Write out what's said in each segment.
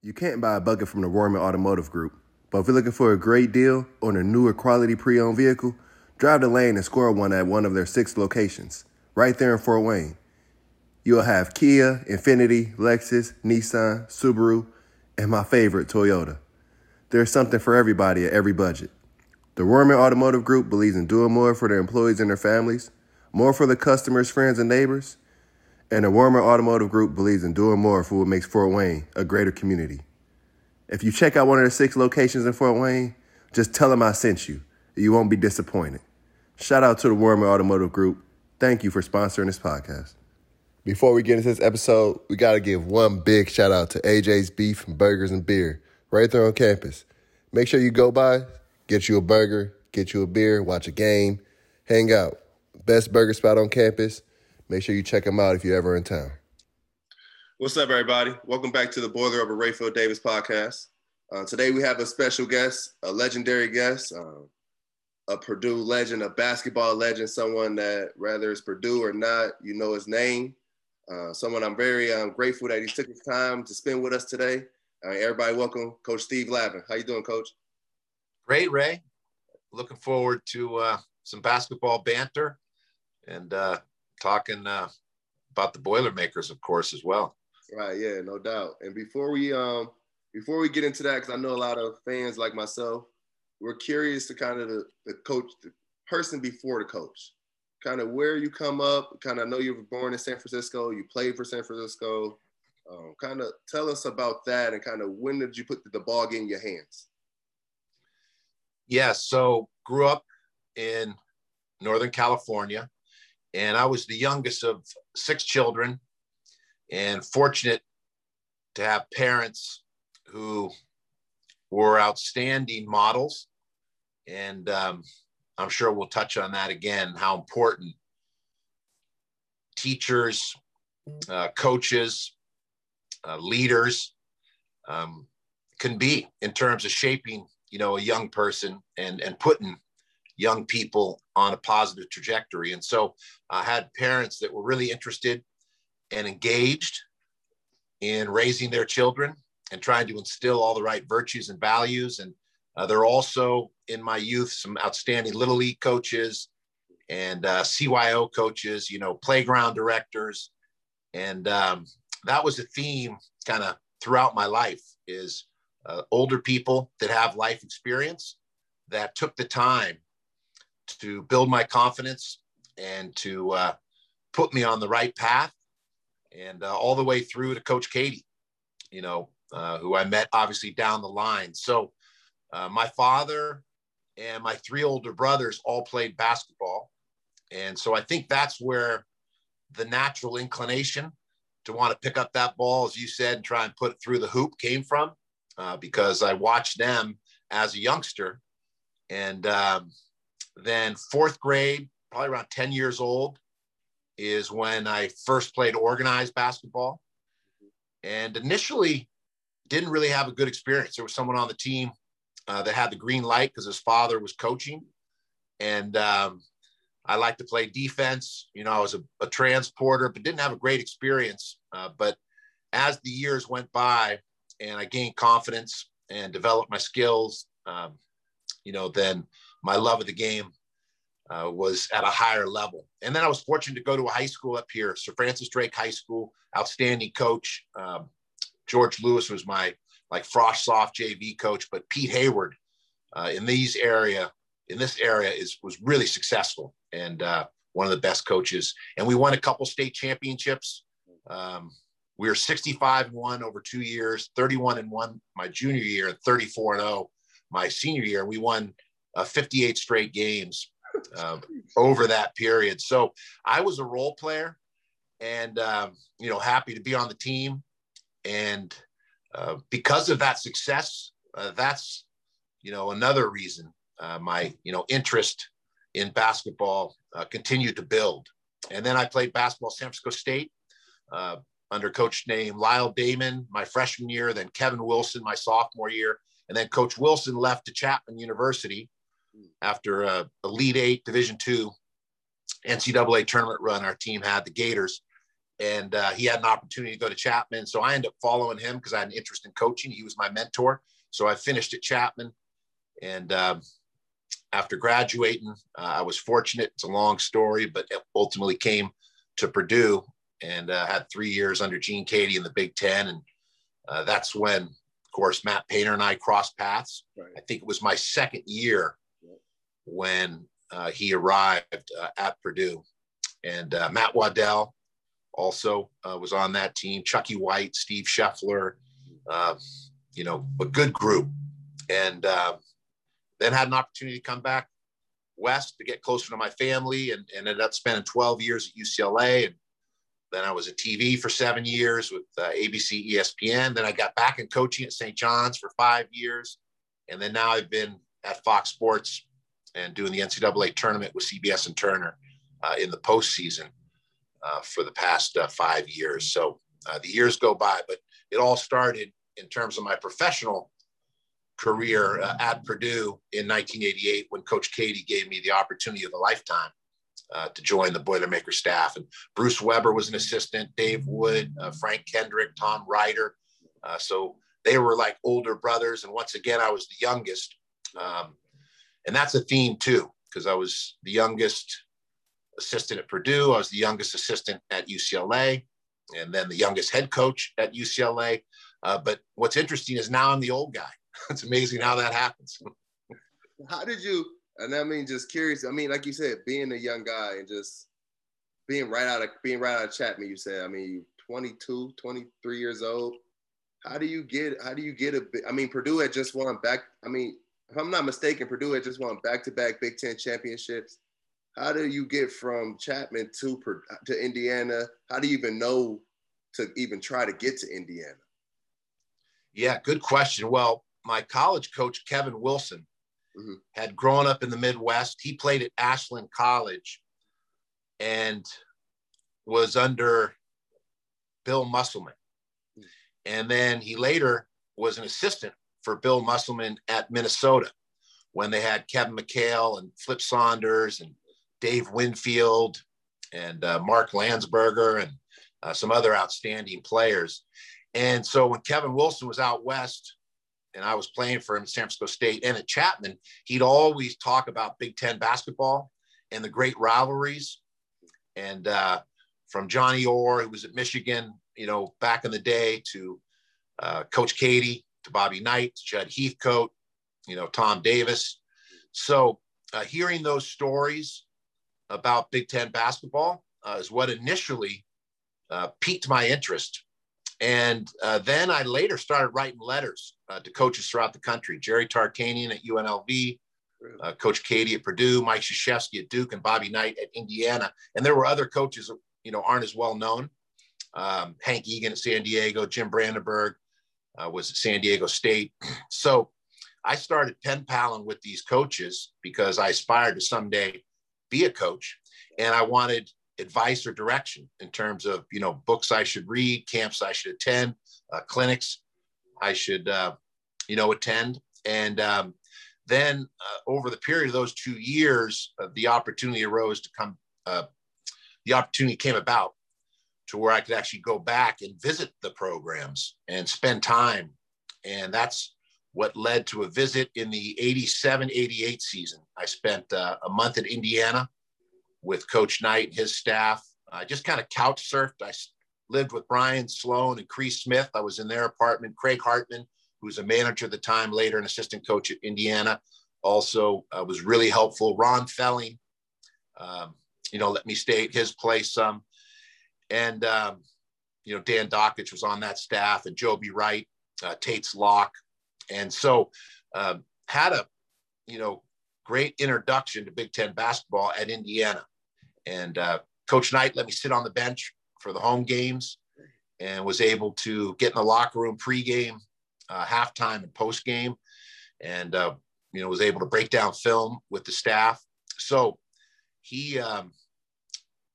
You can't buy a bucket from the Roman Automotive Group, but if you're looking for a great deal on a newer quality pre-owned vehicle, drive the lane and score one at one of their six locations, right there in Fort Wayne. You'll have Kia, Infiniti, Lexus, Nissan, Subaru, and my favorite, Toyota. There's something for everybody at every budget. The Roman Automotive Group believes in doing more for their employees and their families, more for the customers, friends, and neighbors, and the Warmer Automotive Group believes in doing more for what makes Fort Wayne a greater community. If you check out one of the six locations in Fort Wayne, just tell them I sent you. You won't be disappointed. Shout out to the Warmer Automotive Group. Thank you for sponsoring this podcast. Before we get into this episode, we got to give one big shout out to AJ's Beef and Burgers and Beer right there on campus. Make sure you go by, get you a burger, get you a beer, watch a game, hang out. Best burger spot on campus Make sure you check them out if you're ever in town. What's up, everybody? Welcome back to the Boiler Over Rapheal Davis podcast. Uh, today we have a special guest, a legendary guest, uh, a Purdue legend, a basketball legend, someone that whether it's Purdue or not, you know his name. Uh, someone I'm very um, grateful that he took his time to spend with us today. Uh, everybody, welcome Coach Steve Lavin. How you doing, Coach? Great, Ray. Looking forward to uh, some basketball banter and uh, talking uh, about the Boilermakers, of course, as well. Right. Yeah. No doubt. And before we um before we get into that, because I know a lot of fans like myself, we're curious to kind of the, the coach, the person before the coach, kind of where you come up. Kind of know you were born in San Francisco, you played for San Francisco. Um, kind of tell us about that, and kind of when did you put the, the ball in your hands? Yeah. So grew up in Northern California and I was the youngest of six children and fortunate to have parents who were outstanding models. And um, I'm sure we'll touch on that again how important teachers, uh, coaches, uh, leaders um, can be in terms of shaping you know a young person and and putting young people on a positive trajectory. And so I had parents that were really interested and engaged in raising their children and trying to instill all the right virtues and values. And uh, there are also in my youth some outstanding little league coaches and uh, CYO coaches, you know, playground directors. And um, that was a theme kind of throughout my life is uh, older people that have life experience that took the time to build my confidence and to uh, put me on the right path and uh, all the way through to coach Keady you know uh, who i met obviously down the line. So uh, my father and my three older brothers all played basketball. And so i think that's where the natural inclination to want to pick up that ball as you said and try and put it through the hoop came from uh, because i watched them as a youngster. And um, then fourth grade, probably around 10 years old, is when I first played organized basketball. And initially didn't really have a good experience. There was someone on the team uh, that had the green light because his father was coaching. And um, I like to play defense. You know, I was a, a transporter, but didn't have a great experience. Uh, but as the years went by and I gained confidence and developed my skills, um, you know, then my love of the game uh, was at a higher level. And then I was fortunate to go to a high school up here, Sir Francis Drake High School, outstanding coach. Um, George Lewis was my like Frosh Soph JV coach, but Pete Hayward uh, in these area in this area is was really successful and uh, one of the best coaches. And we won a couple state championships. Um, we were 65 and one over two years, 31 and one my junior year, and 34 and 0 my senior year. We won uh, 58 straight games uh, over that period. So I was a role player and, um, you know, happy to be on the team. And uh, because of that success, uh, that's, you know, another reason uh, my, you know, interest in basketball uh, continued to build. And then I played basketball San Francisco State under coach named Lyle Damon my freshman year, then Kevin Wilson my sophomore year. And then Coach Wilson left to Chapman University after a Elite Eight Division two NCAA tournament run our team had, the Gators. and uh, he had an opportunity to go to Chapman. So I ended up following him because I had an interest in coaching. He was my mentor. So I finished at Chapman. And um, after graduating, uh, I was fortunate. It's a long story, but ultimately came to Purdue and uh, had three years under Gene Keady in the Big Ten. And uh, that's when, of course, Matt Painter and I crossed paths. Right. I think it was my second year when uh, he arrived uh, at Purdue. And Matt Waddell, also uh, was on that team. Chucky White, Steve Scheffler, uh, you know, a good group. And uh, then had an opportunity to come back west to get closer to my family and, and ended up spending 12 years at UCLA. And then I was at TV for seven years with uh, ABC, ESPN. Then I got back in coaching at St. John's for five years. And then now I've been at Fox Sports and doing the NCAA tournament with CBS and Turner uh, in the postseason uh, for the past uh, five years. So uh, the years go by, but it all started in terms of my professional career uh, at Purdue in 1988 when Coach Keady gave me the opportunity of a lifetime uh, to join the Boilermaker staff. And Bruce Weber was an assistant, Dave Wood, Frank Kendrick, Tom Ryder. so they were like older brothers. And once again, I was the youngest. Um, and that's a theme too, because I was the youngest assistant at Purdue. I was the youngest assistant at UCLA, and then the youngest head coach at UCLA. Uh, but what's interesting is now I'm the old guy. it's amazing how that happens. how did you? And I mean, just curious. I mean, like you said, being a young guy and just being right out of being right out of Chapman. You said, I mean, 22, 23 years old. How do you get? How do you get a? I mean, Purdue had just won back. I mean, if I'm not mistaken, Purdue had just won back-to-back Big Ten championships how do you get from Chapman to to Indiana? How do you even know to even try to get to Indiana? Yeah, good question. Well, my college coach Kevin Wilson mm-hmm. had grown up in the Midwest. He played at Ashland College and was under Bill Musselman. Mm-hmm. And then he later was an assistant for Bill Musselman at Minnesota when they had Kevin McHale and Flip Saunders and Dave Winfield and uh, Mark Landsberger and uh, some other outstanding players. And so when Kevin Wilson was out west and I was playing for him at San Francisco State and at Chapman, he'd always talk about Big Ten basketball and the great rivalries. And uh, from Johnny Orr, who was at Michigan, you know, back in the day, to uh, Coach Keady, to Bobby Knight, to Judd Heathcote, you know, Tom Davis. So uh, hearing those stories about Big Ten basketball uh, is what initially uh, piqued my interest. And uh, then I later started writing letters uh, to coaches throughout the country Jerry Tarkanian at UNLV, uh, Coach Keady at Purdue, Mike Krzyzewski at Duke, and Bobby Knight at Indiana. And there were other coaches, you know, aren't as well known. Um, Hank Egan at San Diego, Jim Brandenburg uh, was at San Diego State. So I started pen paling with these coaches because I aspired to someday be a coach and I wanted advice or direction in terms of you know books I should read, camps I should attend, uh, clinics I should uh, you know attend, and um, then uh, over the period of those two years, uh, the opportunity arose to come. Uh, the opportunity came about to where I could actually go back and visit the programs and spend time, and that's what led to a visit in the 87 88 season. I spent uh, a month in Indiana with Coach Knight and his staff. I just kind of couch surfed. I lived with Brian Sloan and Chris Smith. I was in their apartment. Craig Hartman, who was a manager at the time, later an assistant coach at Indiana, also uh, was really helpful. Ron Felling, um, you know, let me stay at his place some. And, um, you know, Dan Dakich was on that staff and Joby Wright, uh, Tates Locke. and so um, had a, you know, great introduction to Big Ten basketball at Indiana. And uh, Coach Knight let me sit on the bench for the home games and was able to get in the locker room pregame, uh, halftime, and postgame, and uh, you know was able to break down film with the staff. So he, um,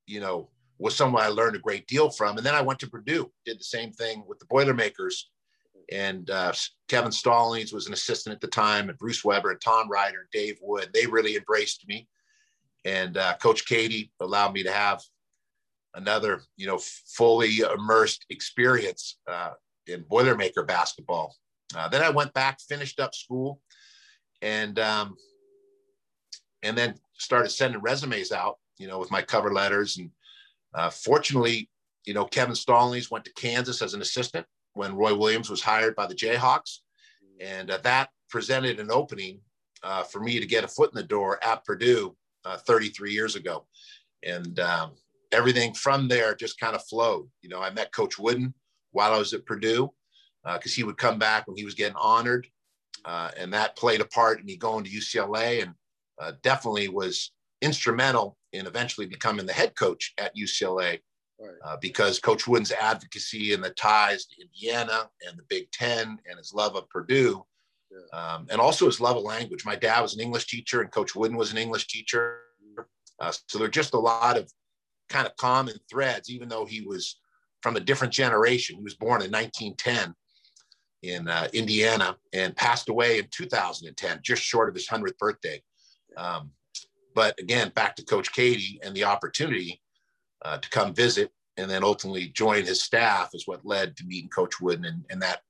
you know, was someone I learned a great deal from. And then I went to Purdue, did the same thing with the Boilermakers and uh, Kevin Stallings was an assistant at the time, and Bruce Weber and Tom Ryder, and Dave Wood. They really embraced me, and uh, Coach Keady allowed me to have another, you know, fully immersed experience uh, in Boilermaker basketball. Uh, then I went back, finished up school, and um, and then started sending resumes out, you know, with my cover letters. And uh, fortunately, you know, Kevin Stallings went to Kansas as an assistant when Roy Williams was hired by the Jayhawks, and uh, that presented an opening uh, for me to get a foot in the door at Purdue uh, 33 years ago, and um, everything from there just kind of flowed. You know, I met Coach Wooden while I was at Purdue because uh, he would come back when he was getting honored, uh, and that played a part in me going to UCLA, and definitely was instrumental in eventually becoming the head coach at UCLA. Right. because Coach Wooden's advocacy and the ties to Indiana and the Big Ten and his love of Purdue um, and also his love of language. My dad was an English teacher, and Coach Wooden was an English teacher. Uh, so there are just a lot of kind of common threads, even though he was from a different generation. He was born in 1910 in uh, Indiana and passed away in 2010, just short of his 100th birthday. Um, but again, back to Coach Keady and the opportunity uh, to come visit and then ultimately join his staff is what led to meeting Coach Wooden. And, and that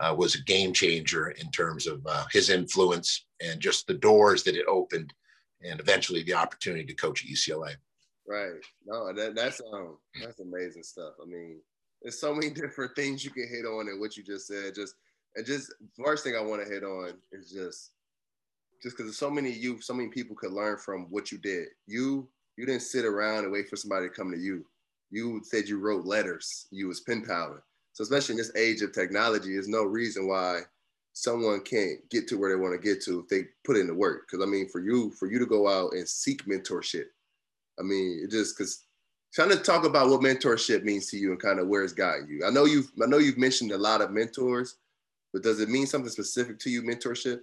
uh, was a game changer in terms of uh, his influence and just the doors that it opened, and eventually the opportunity to coach at UCLA. Right. No, that, that's um that's amazing stuff. I mean, there's so many different things you can hit on and what you just said. Just and just first thing I want to hit on is just just because so many you so many people could learn from what you did. You you didn't sit around and wait for somebody to come to you. You said you wrote letters. You was pen paling. So especially in this age of technology, there's no reason why someone can't get to where they want to get to if they put in the work. Because I mean, for you, for you to go out and seek mentorship, I mean, it just because trying to talk about what mentorship means to you and kind of where it's gotten you. I know you've I know you've mentioned a lot of mentors, but does it mean something specific to you, mentorship?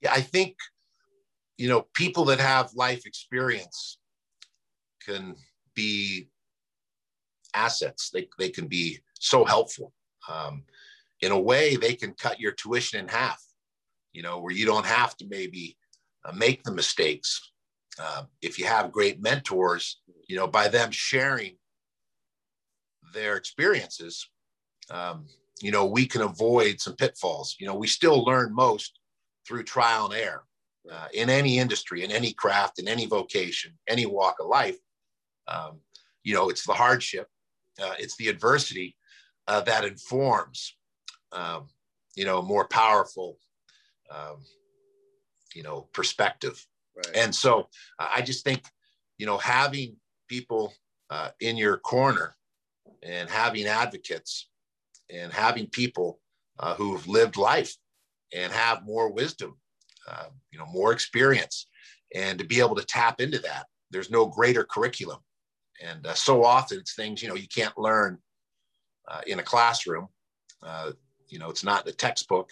Yeah, I think you know people that have life experience can be assets. They, they can be so helpful. Um, in a way, they can cut your tuition in half, you know, where you don't have to maybe uh, make the mistakes. Uh, if you have great mentors, you know, by them sharing their experiences, um, you know, we can avoid some pitfalls. You know, we still learn most through trial and error uh, in any industry, in any craft, in any vocation, any walk of life. Um, you know, it's the hardship, uh, it's the adversity uh, that informs, um, you know, a more powerful, um, you know, perspective. Right. And so uh, I just think, you know, having people uh, in your corner and having advocates and having people uh, who've lived life and have more wisdom, uh, you know, more experience, and to be able to tap into that. There's no greater curriculum. And uh, so often it's things you know you can't learn uh, in a classroom. Uh, you know it's not the textbook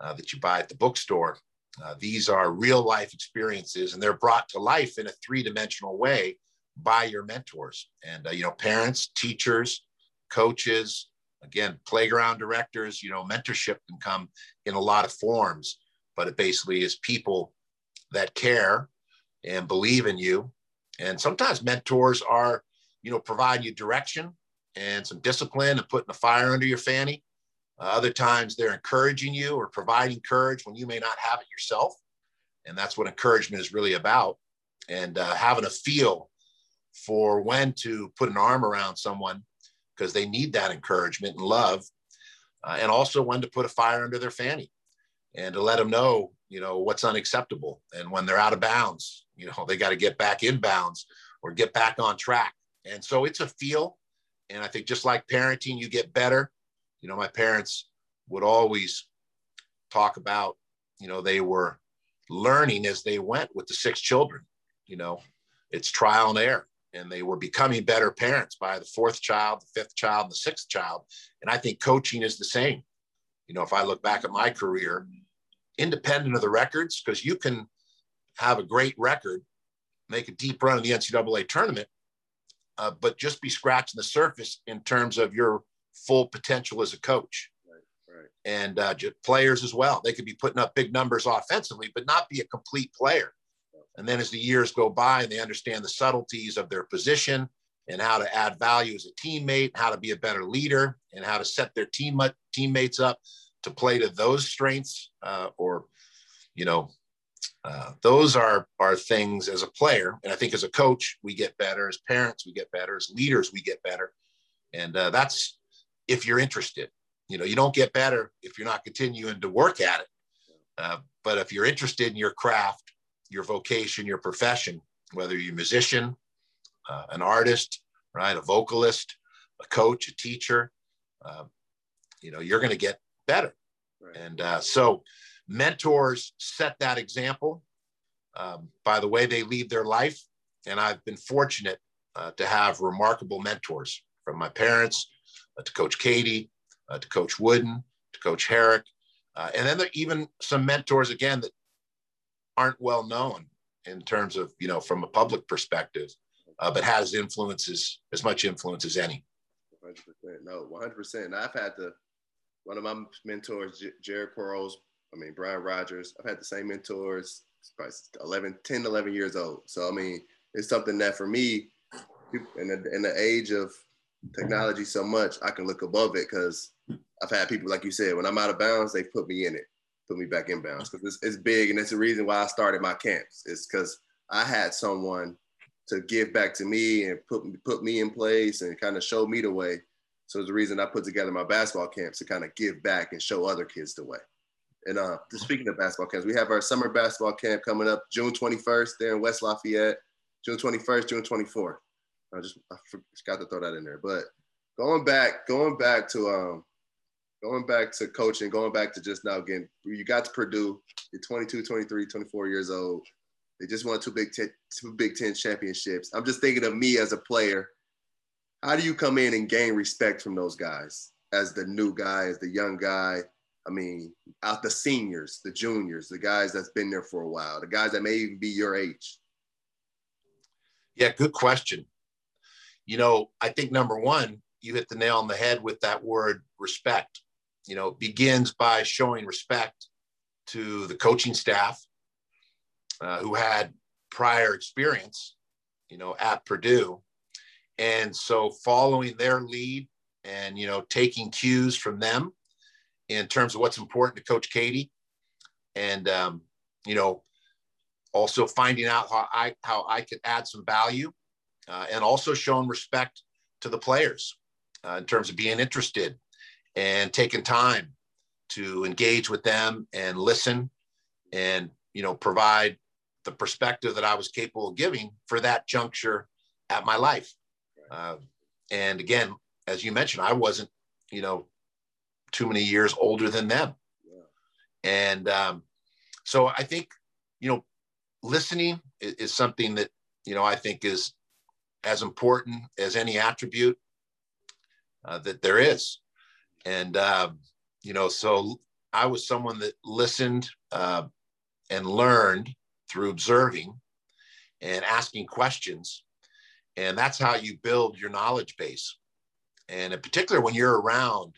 uh, that you buy at the bookstore. Uh, these are real life experiences and they're brought to life in a three-dimensional way by your mentors. And you know parents teachers coaches again playground directors you know mentorship can come in a lot of forms but it basically is people that care and believe in you and sometimes mentors are, you know, providing you direction and some discipline and putting a fire under your fanny. Uh, other times they're encouraging you or providing courage when you may not have it yourself. And that's what encouragement is really about. And uh, having a feel for when to put an arm around someone because they need that encouragement and love. Uh, and also when to put a fire under their fanny and to let them know, you know, what's unacceptable. And when they're out of bounds, you know, they got to get back in bounds or get back on track. And so it's a feel. And I think just like parenting, you get better. You know, my parents would always talk about, you know, they were learning as they went with the six children. You know, it's trial and error. And they were becoming better parents by the fourth child, the fifth child, the sixth child. And I think coaching is the same. You know, if I look back at my career, independent of the records, because you can have a great record, make a deep run in the NCAA tournament, uh, but just be scratching the surface in terms of your full potential as a coach. Right, right. And uh, players as well. They could be putting up big numbers offensively, but not be a complete player. And then as the years go by and they understand the subtleties of their position and how to add value as a teammate, how to be a better leader, and how to set their team teammates up to play to those strengths, uh, or you know, uh, those are are things as a player. And I think as a coach, we get better. As parents, we get better. As leaders, we get better. And uh, that's if you're interested. You know, you don't get better if you're not continuing to work at it. Uh, but if you're interested in your craft, your vocation, your profession, whether you're a musician, uh, an artist, right, a vocalist, a coach, a teacher, uh, you know, you're going to get better. Right. And uh, so mentors set that example um, by the way they lead their life. And I've been fortunate uh, to have remarkable mentors from my parents uh, to Coach Katie, uh, to Coach Wooden, to Coach Harrick. Uh, and then there even some mentors, again, that aren't well known in terms of, you know, from a public perspective, uh, but has influences, as much influence as any. 100%. No, 100%. And I've had the, one of my mentors, J- Jared Quarles, I mean, Brian Rogers, I've had the same mentors, probably 11, 10, 11 years old. So, I mean, it's something that for me, in the, in the age of technology so much, I can look above it because I've had people, like you said, when I'm out of bounds, they put me in it, put me back in bounds because it's, it's big. And it's the reason why I started my camps. It's because I had someone to give back to me and put, put me in place and kind of show me the way. So it's the reason I put together my basketball camps to kind of give back and show other kids the way. And uh, speaking of basketball camps, we have our summer basketball camp coming up June 21st there in West Lafayette, June 21st, June 24th. I just I forgot to throw that in there. But going back, going back to um, going back to coaching, going back to just now getting, you got to Purdue. You're 22, 23, 24 years old. They just won two Big Ten, two Big Ten championships. I'm just thinking of me as a player. How do you come in and gain respect from those guys as the new guy, as the young guy? I mean, out the seniors, the juniors, the guys that's been there for a while, the guys that may even be your age. Yeah, good question you know, I think number one, you hit the nail on the head with that word respect. You know, begins by showing respect to the coaching staff uh, who had prior experience, you know, at Purdue. And so following their lead and, you know, taking cues from them in terms of what's important to Coach Keady and, um, you know, also finding out how I, how I could add some value uh, and also showing respect to the players uh, in terms of being interested and taking time to engage with them and listen and you know provide the perspective that I was capable of giving for that juncture at my life. Uh, and again, as you mentioned, I wasn't you know too many years older than them, yeah. and um, so I think you know listening is, is something that you know I think is as important as any attribute uh, that there is. And, uh, you know, so I was someone that listened uh, and learned through observing and asking questions. And that's how you build your knowledge base. And in particular, when you're around,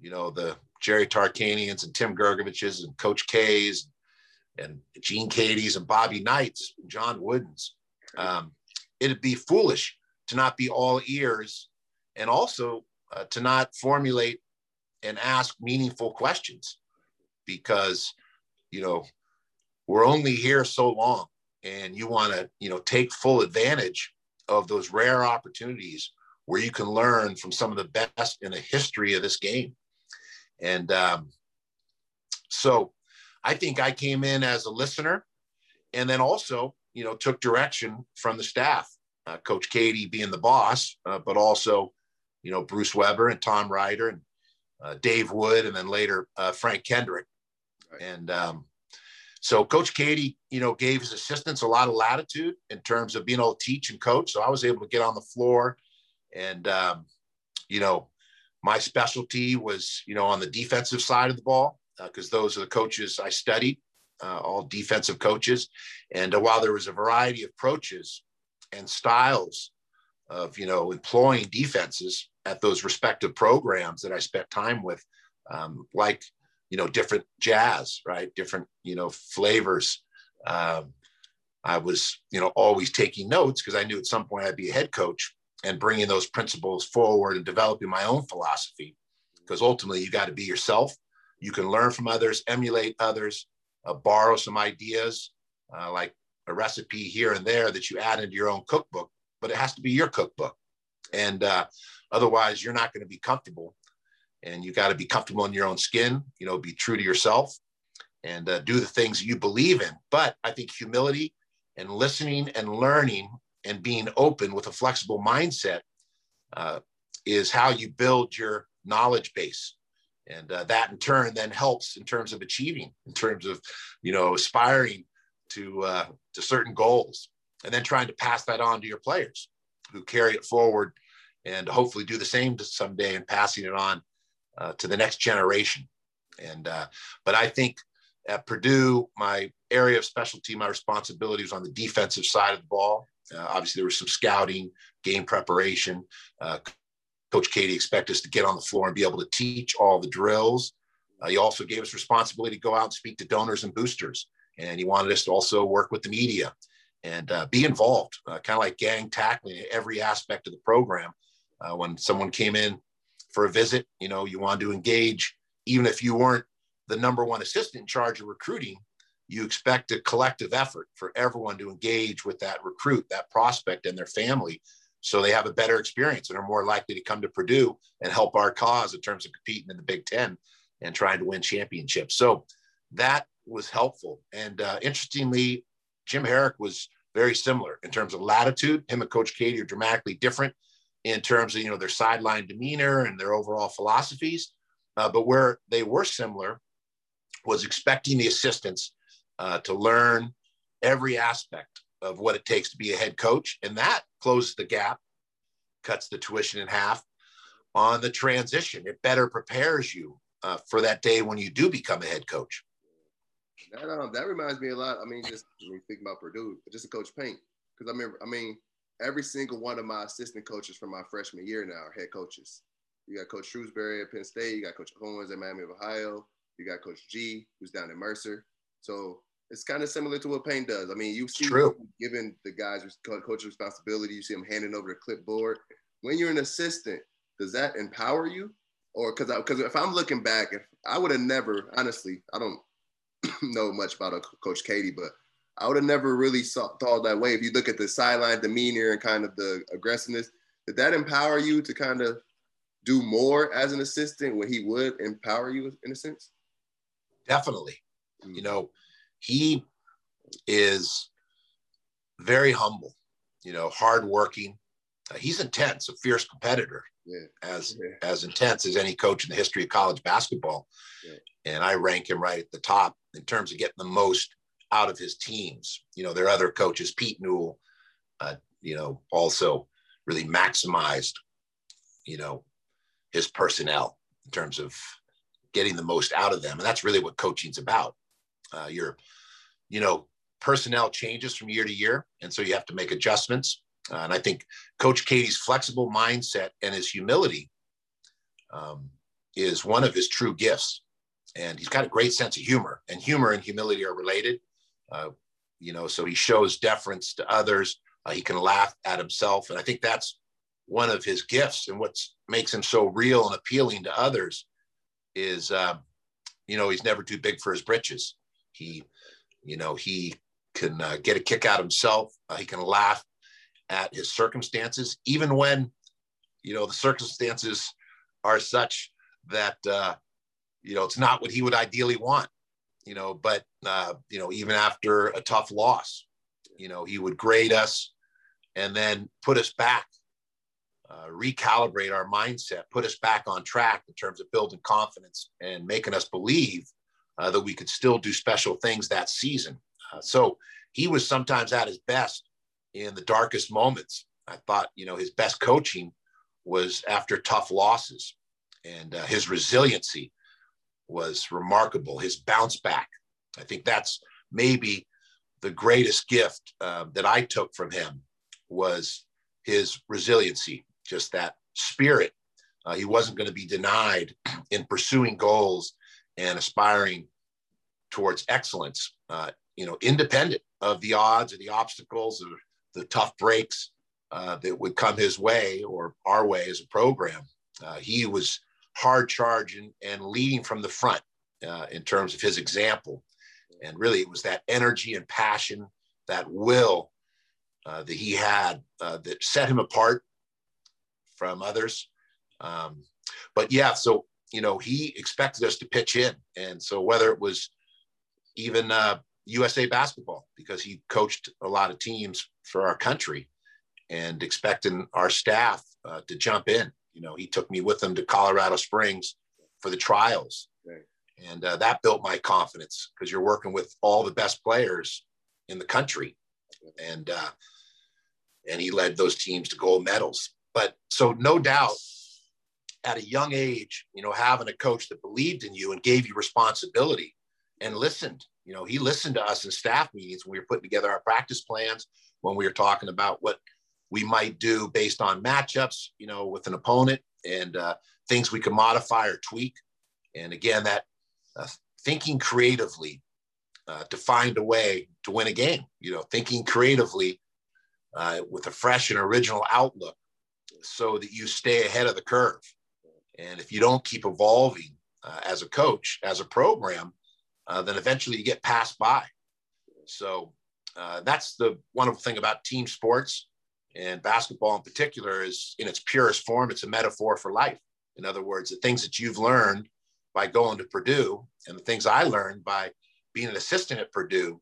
you know, the Jerry Tarkanians and Tim Grguriches and Coach K's and Gene Keady's and Bobby Knight's, and John Wooden's. Um, it'd be foolish to not be all ears and also uh, to not formulate and ask meaningful questions because you know we're only here so long and you want to you know take full advantage of those rare opportunities where you can learn from some of the best in the history of this game and um, so i think i came in as a listener and then also you know, took direction from the staff. Uh, Coach Keady being the boss, uh, but also, you know, Bruce Weber and Tom Ryder and uh, Dave Wood, and then later uh, Frank Kendrick. Right. And um, so Coach Keady, you know, gave his assistants a lot of latitude in terms of being able to teach and coach. So I was able to get on the floor, and um, you know, my specialty was, you know, on the defensive side of the ball because uh, those are the coaches I studied uh, all defensive coaches. And uh, while there was a variety of approaches and styles of, you know, employing defenses at those respective programs that I spent time with, um, like, you know, different jazz, right? Different, you know, flavors. Um, I was, you know, always taking notes because I knew at some point I'd be a head coach and bringing those principles forward and developing my own philosophy. Because ultimately, you got to be yourself. You can learn from others, emulate others, uh, borrow some ideas, uh, like a recipe here and there that you add into your own cookbook, but it has to be your cookbook. And uh, otherwise, you're not going to be comfortable. And you got to be comfortable in your own skin, you know, be true to yourself and uh, do the things you believe in. But I think humility and listening and learning and being open with a flexible mindset uh, is how you build your knowledge base and uh, that in turn then helps in terms of achieving in terms of you know aspiring to uh, to certain goals and then trying to pass that on to your players who carry it forward and hopefully do the same someday and passing it on uh, to the next generation and uh, but i think at purdue my area of specialty my responsibility was on the defensive side of the ball uh, obviously, there was some scouting, game preparation. Uh, Coach Keady expected us to get on the floor and be able to teach all the drills. Uh, he also gave us responsibility to go out and speak to donors and boosters, and he wanted us to also work with the media and uh, be involved, kind of like gang tackling every aspect of the program. Uh, when someone came in for a visit, you know, you wanted to engage, even if you weren't the number one assistant in charge of recruiting, you expect a collective effort for everyone to engage with that recruit, that prospect, and their family so they have a better experience and are more likely to come to Purdue and help our cause in terms of competing in the Big Ten and trying to win championships. So that was helpful. And uh, interestingly, Jim Harrick was very similar in terms of latitude. Him and Coach Keady are dramatically different in terms of you know their sideline demeanor and their overall philosophies. Uh, but where they were similar was expecting the assistants uh, to learn every aspect of what it takes to be a head coach. And that closes the gap, cuts the tuition in half on the transition. It better prepares you uh, for that day when you do become a head coach. That, um, that reminds me a lot. I mean, just when you think about Purdue, just a coach Paint. Because I remember, I mean, every single one of my assistant coaches from my freshman year now are head coaches. You got Coach Shrewsberry at Penn State. You got Coach Owens at Miami of Ohio. You got Coach G, who's down at Mercer. So it's kind of similar to what Paint does. I mean, you see giving the guys coach responsibility. You see them handing over the clipboard. When you're an assistant, does that empower you? Or because because if I'm looking back, if I would have never honestly, I don't know much about a Coach Keady, but I would have never really saw, thought that way. If you look at the sideline demeanor and kind of the aggressiveness, did that empower you to kind of do more as an assistant when he would empower you in a sense? Definitely. Mm-hmm. You know, he is very humble, you know, hardworking. Uh, he's intense, a fierce competitor, yeah. as yeah. as intense as any coach in the history of college basketball. Yeah. And I rank him right at the top in terms of getting the most out of his teams. You know, their other coaches, Pete Newell, uh, you know, also really maximized, you know, his personnel in terms of getting the most out of them. And that's really what coaching's about. Uh, your, you know, personnel changes from year to year, and so you have to make adjustments. Uh, and I think Coach Keady's flexible mindset and his humility um, is one of his true gifts. And he's got a great sense of humor, and humor and humility are related. Uh, you know, so he shows deference to others. Uh, he can laugh at himself, and I think that's one of his gifts. And what makes him so real and appealing to others is, uh, you know, he's never too big for his britches. He, you know, he can uh, get a kick out of himself. Uh, he can laugh at his circumstances, even when, you know, the circumstances are such that, uh, you know, it's not what he would ideally want, you know, but, uh, you know, even after a tough loss, you know, he would grade us and then put us back, uh, recalibrate our mindset, put us back on track in terms of building confidence and making us believe uh, that we could still do special things that season. Uh, so he was sometimes at his best in the darkest moments. I thought, you know, his best coaching was after tough losses, and uh, his resiliency was remarkable. His bounce back, I think that's maybe the greatest gift uh, that I took from him was his resiliency, just that spirit. Uh, he wasn't going to be denied in pursuing goals and aspiring towards excellence, uh, you know, independent of the odds or the obstacles or the tough breaks uh, that would come his way or our way as a program. Uh, he was hard charge and leading from the front uh, in terms of his example. And really, it was that energy and passion, that will uh, that he had uh, that set him apart from others. Um, but yeah, so you know, he expected us to pitch in, and so whether it was even USA uh, basketball, because he coached a lot of teams for our country, and expecting our staff uh, to jump in. You know, he took me with him to Colorado Springs for the trials. Right. And uh, that built my confidence because you're working with all the best players in the country. And, uh, and he led those teams to gold medals. But so, no doubt, at a young age, you know, having a coach that believed in you and gave you responsibility and listened. You know, he listened to us in staff meetings when we were putting together our practice plans, when we were talking about what we might do based on matchups, you know, with an opponent and uh, things we can modify or tweak. And again, that uh, thinking creatively uh, to find a way to win a game, you know, thinking creatively uh, with a fresh and original outlook so that you stay ahead of the curve. And if you don't keep evolving uh, as a coach, as a program, uh, then eventually you get passed by. So that's the wonderful thing about team sports and basketball in particular is in its purest form it's a metaphor for life. In other words the things that you've learned by going to purdue and the things i learned by being an assistant at purdue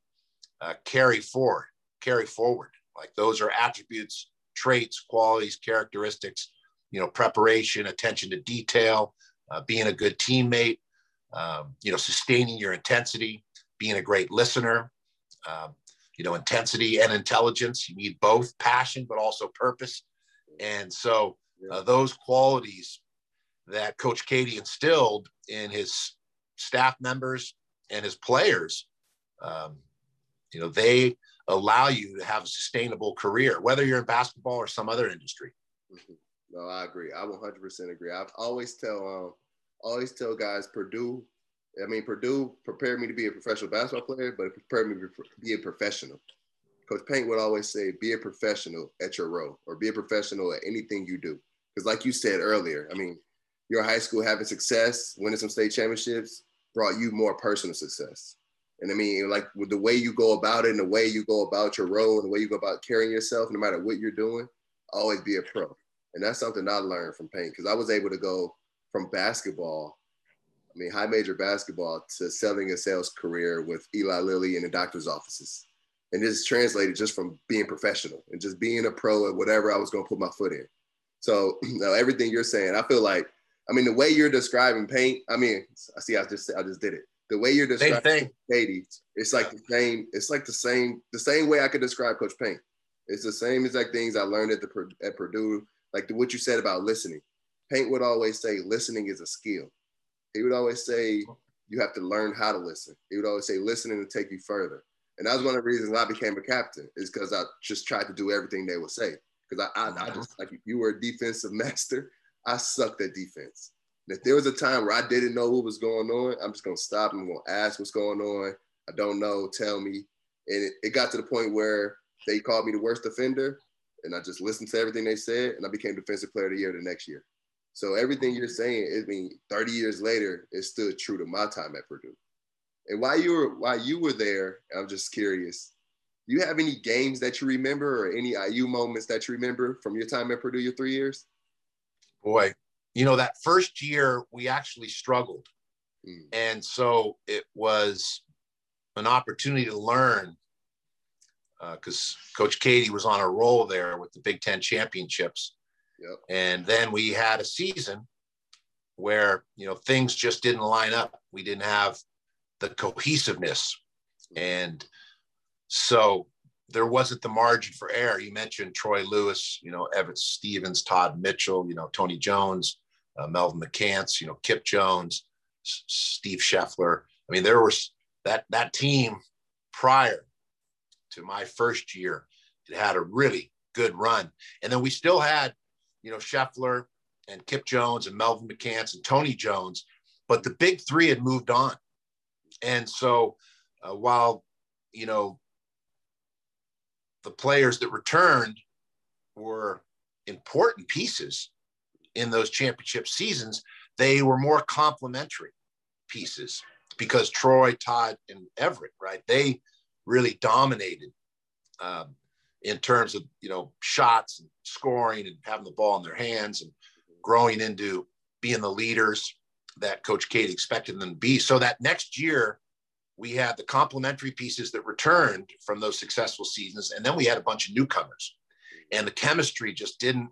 uh, carry forward carry forward. Like those are attributes traits qualities characteristics you know preparation attention to detail uh, being a good teammate um, you know sustaining your intensity being a great listener um, you know, intensity and intelligence. You need both passion, but also purpose. And so uh, those qualities that Coach Keady instilled in his staff members and his players, um, you know, they allow you to have a sustainable career, whether you're in basketball or some other industry. Mm-hmm. No, I agree. I 100% agree. I always tell, um, always tell guys Purdue I mean, Purdue prepared me to be a professional basketball player, but it prepared me to be a professional. Coach Paint would always say, be a professional at your role or be a professional at anything you do. Because, like you said earlier, I mean, your high school having success, winning some state championships, brought you more personal success. And I mean, like with the way you go about it and the way you go about your role and the way you go about carrying yourself, no matter what you're doing, always be a pro. And that's something I learned from Paint because I was able to go from basketball I mean, high major basketball to selling a sales career with Eli Lilly in the doctor's offices. And this translated just from being professional and just being a pro at whatever I was going to put my foot in. So you know, everything you're saying, I feel like, I mean, the way you're describing paint, I mean, I see, I just, I just did it. The way you're describing Keady, it's like the same, it's like the same, the same way I could describe Coach Paint. It's the same exact things I learned at the at Purdue, like the, what you said about listening. Paint would always say listening is a skill. He would always say, you have to learn how to listen. He would always say, listening will take you further. And that was one of the reasons I became a captain, is because I just tried to do everything they would say. Because I, I, I, mm-hmm. just, like, if you were a defensive master, I sucked at defense. And if there was a time where I didn't know what was going on, I'm just going to stop. I'm going to ask what's going on. I don't know, tell me. And it, it got to the point where they called me the worst offender. And I just listened to everything they said. And I became defensive player of the year the next year. So everything you're saying, I mean, 30 years later, is still true to my time at Purdue. And while you were while you were there, I'm just curious. Do you have any games that you remember or any IU moments that you remember from your time at Purdue, your three years? Boy, you know, that first year we actually struggled. Mm. And so it was an opportunity to learn because uh, Coach Keady was on a roll there with the Big Ten championships. Yep. And then we had a season where, you know, things just didn't line up. We didn't have the cohesiveness. And so there wasn't the margin for error. You mentioned Troy Lewis, you know, Everett Stephens, Todd Mitchell, you know, Tony Jones, uh, Melvin McCants, you know, Kip Jones, S- Steve Scheffler. I mean, there was that that team prior to my first year. It had a really good run, and then we still had you know, Scheffler and Kip Jones and Melvin McCants and Tony Jones, but the big three had moved on. And so uh, while, you know, the players that returned were important pieces in those championship seasons. They were more complementary pieces because Troy, Todd, and Everett, right? They really dominated um, in terms of you know shots and scoring and having the ball in their hands and growing into being the leaders that Coach Keady expected them to be. So that next year, we had the complementary pieces that returned from those successful seasons, and then we had a bunch of newcomers, and the chemistry just didn't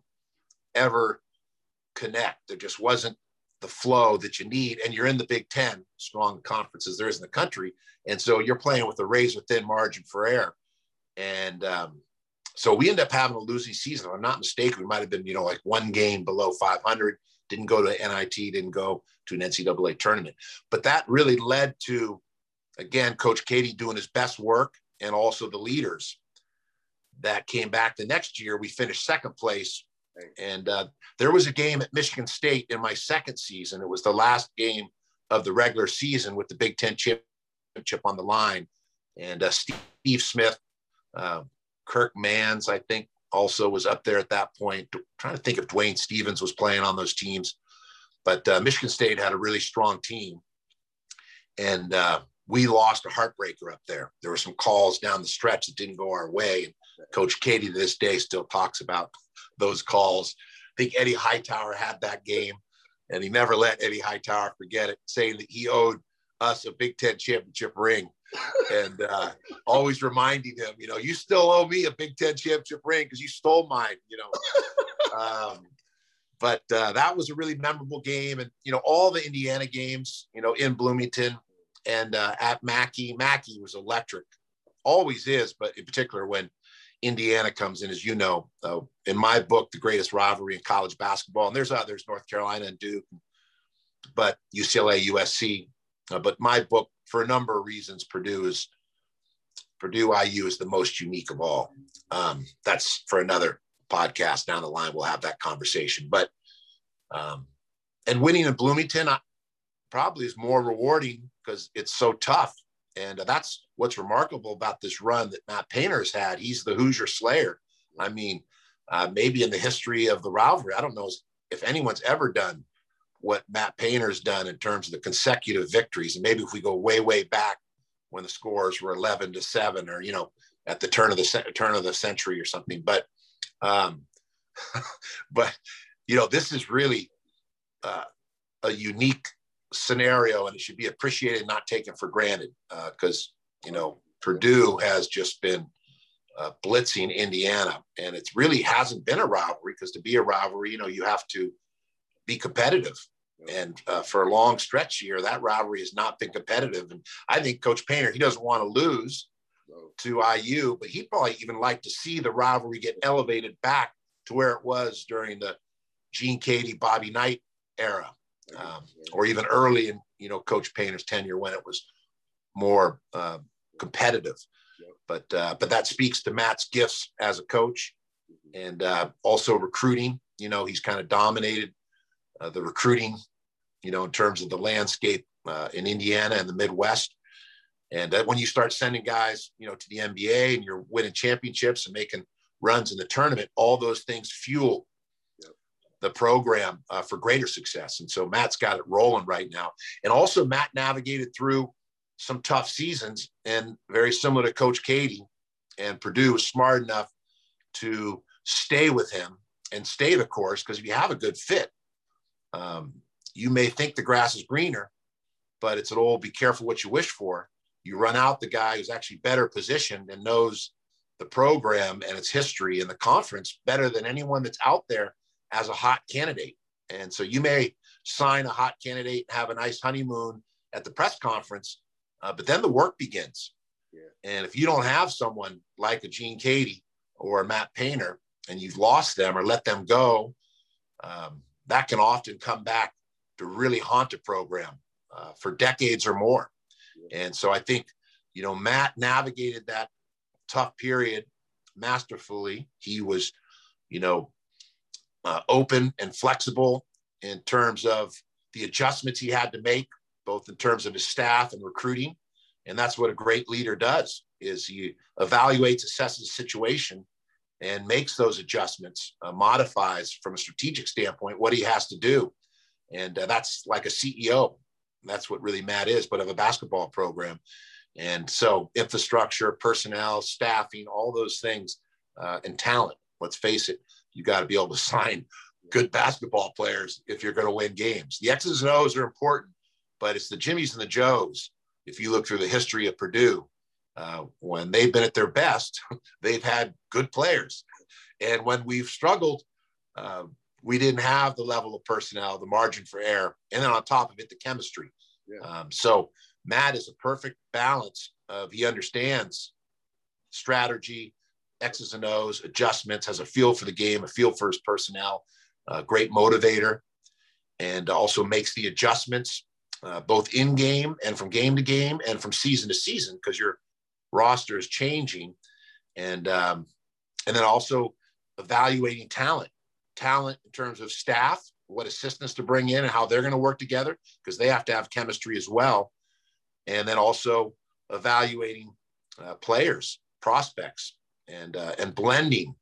ever connect. There just wasn't the flow that you need, and you're in the Big Ten, strong conferences there is in the country, and so you're playing with a razor thin margin for error, and um, so we end up having a losing season. If I'm not mistaken, we might have been, you know, like one game below 500. Didn't go to NIT, didn't go to an NCAA tournament. But that really led to, again, Coach Keady doing his best work and also the leaders that came back the next year. We finished second place. And uh, there was a game at Michigan State in my second season. It was the last game of the regular season with the Big Ten championship on the line. And uh, Steve Smith, uh, Kirk Manns, I think, also was up there at that point. Trying to think if Dwayne Stephens was playing on those teams, but uh, Michigan State had a really strong team, and uh, we lost a heartbreaker up there. There were some calls down the stretch that didn't go our way. And Coach Keady to this day still talks about those calls. I think Eddie Hightower had that game, and he never let Eddie Hightower forget it, saying that he owed us a Big Ten championship ring and uh, always reminding him, you know, you still owe me a Big Ten championship ring because you stole mine, you know. um, but uh, that was a really memorable game, and you know, all the Indiana games, you know, in Bloomington and uh, at Mackey, Mackey was electric, always is, but in particular when Indiana comes in, as you know, uh, in my book, the greatest rivalry in college basketball, and there's others, North Carolina and Duke, but UCLA, USC. Uh, but my book for a number of reasons, Purdue is Purdue IU is the most unique of all. Um, that's for another podcast down the line. We'll have that conversation. But um, and winning in Bloomington I, probably is more rewarding because it's so tough. And that's what's remarkable about this run that Matt Painter's had. He's the Hoosier Slayer. I mean, uh, maybe in the history of the rivalry, I don't know if anyone's ever done what Matt Painter's done in terms of the consecutive victories. And maybe if we go way, way back when the scores were 11 to seven or, you know, at the turn of the turn of the century or something. But, um, but, you know, this is really uh, a unique scenario and it should be appreciated, not taken for granted. Because, uh, you know, Purdue has just been uh, blitzing Indiana and it really hasn't been a rivalry because to be a rivalry, you know, you have to be competitive and uh, for a long stretch here, that rivalry has not been competitive. And I think Coach Painter, he doesn't want to lose to IU, but he'd probably even like to see the rivalry get elevated back to where it was during the Gene Keady, Bobby Knight era, um, or even early in you know Coach Painter's tenure when it was more uh, competitive. But uh, but that speaks to Matt's gifts as a coach, mm-hmm. and uh, also recruiting. You know, he's kind of dominated uh, the recruiting you know, in terms of the landscape uh, in Indiana and the Midwest. And when you start sending guys, you know, to the NBA and you're winning championships and making runs in the tournament, all those things fuel the program uh, for greater success. And so Matt's got it rolling right now. And also, Matt navigated through some tough seasons, and very similar to Coach Keady and Purdue was smart enough to stay with him and stay the course because if you have a good fit, um, you may think the grass is greener, but it's an old be careful what you wish for. You run out the guy who's actually better positioned and knows the program and its history and the conference better than anyone that's out there as a hot candidate. And so you may sign a hot candidate and have a nice honeymoon at the press conference, uh, but then the work begins. Yeah. And if you don't have someone like a Gene Keady or a Matt Painter and you've lost them or let them go, um, that can often come back to really haunt a program uh, for decades or more. And so I think, you know, Matt navigated that tough period masterfully. He was, you know, uh, open and flexible in terms of the adjustments he had to make, both in terms of his staff and recruiting. And that's what a great leader does is he evaluates, assesses the situation, and makes those adjustments, uh, modifies from a strategic standpoint what he has to do. And uh, that's like a CEO. That's what really Matt is, but of a basketball program. And so, infrastructure, personnel, staffing, all those things, uh, and talent. Let's face it, you got to be able to sign good basketball players if you're going to win games. The X's and O's are important, but it's the Jimmies and the Joes. If you look through the history of Purdue, uh, when they've been at their best, they've had good players. And when we've struggled, uh, we didn't have the level of personnel, the margin for error, and then on top of it, the chemistry. Yeah. Um, so Matt is a perfect balance of he understands strategy, X's and O's, adjustments, has a feel for the game, a feel for his personnel, a great motivator, and also makes the adjustments uh, both in game and from game to game and from season to season because your roster is changing, and um, and then also evaluating talent, talent in terms of staff, what assistants to bring in, and how they're going to work together because they have to have chemistry as well, and then also evaluating uh, players, prospects, and uh, and blending,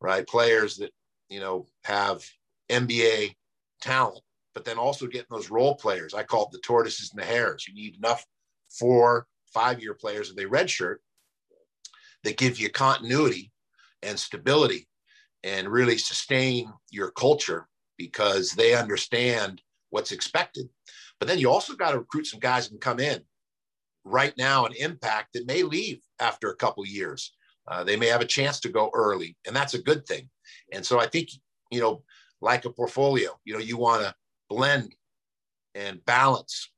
right? Players that you know have NBA talent, but then also getting those role players. I call it the tortoises and the hares. You need enough four, five-year players of they redshirt that give you continuity and stability and really sustain your culture because they understand what's expected. But then you also got to recruit some guys who come in right now and impact that may leave after a couple years. Uh, they may have a chance to go early, and that's a good thing. And so I think, you know, like a portfolio, you know, you want to blend and balance,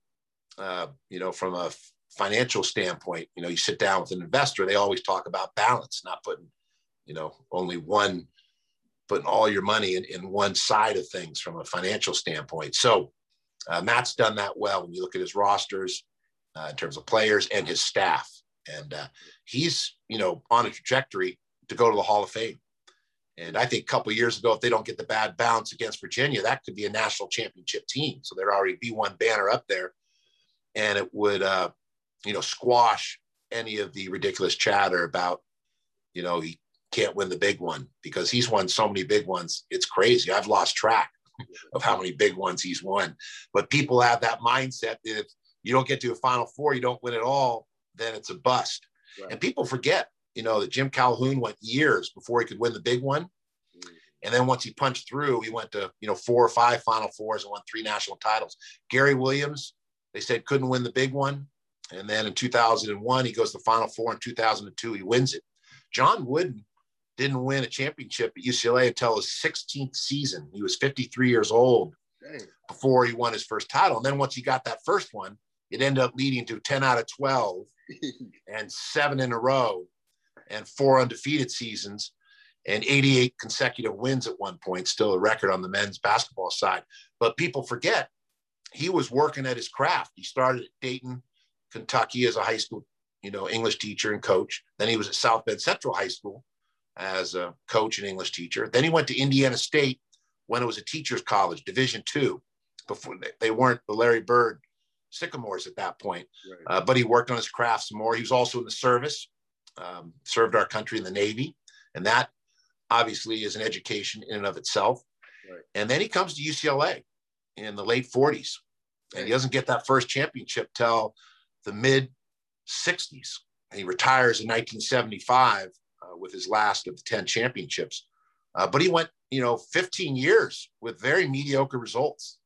uh, you know, from a financial standpoint. You know, you sit down with an investor, they always talk about balance, not putting, you know, only one, putting all your money in, in one side of things from a financial standpoint. So uh, Matt's done that well when you look at his rosters uh, in terms of players and his staff. And uh, he's, you know, on a trajectory to go to the Hall of Fame. And I think a couple years ago, if they don't get the bad bounce against Virginia, that could be a national championship team. So there'd already be one banner up there, and it would, uh, you know, squash any of the ridiculous chatter about, you know, he can't win the big one because he's won so many big ones. It's crazy. I've lost track of how many big ones he's won. But people have that mindset that if you don't get to a Final Four, you don't win at all, then it's a bust. Right. And people forget you know, that Jim Calhoun went years before he could win the big one. And then once he punched through, he went to, you know, four or five Final Fours and won three national titles. Gary Williams, they said couldn't win the big one. And then in 2001, he goes to the Final Four. In 2002, he wins it. John Wooden didn't win a championship at UCLA until his 16th season. He was 53 years old Dang. before he won his first title. And then once he got that first one, it ended up leading to 10 out of 12 and seven in a row and four undefeated seasons and 88 consecutive wins at one point, still a record on the men's basketball side. But people forget he was working at his craft. He started at Dayton, Kentucky as a high school, you know, English teacher and coach. Then he was at South Bend Central High School as a coach and English teacher. Then he went to Indiana State when it was a teacher's college, Division two. Before they, they weren't the Larry Bird Sycamores at that point, right. uh, but he worked on his craft some more. He was also in the service um, served our country in the Navy, and that obviously is an education in and of itself. Right. And then he comes to UCLA in the late 40s, and he doesn't get that first championship till the mid 60s. And he retires in 1975 uh, with his last of the 10 championships. Uh, but he went, you know, 15 years with very mediocre results.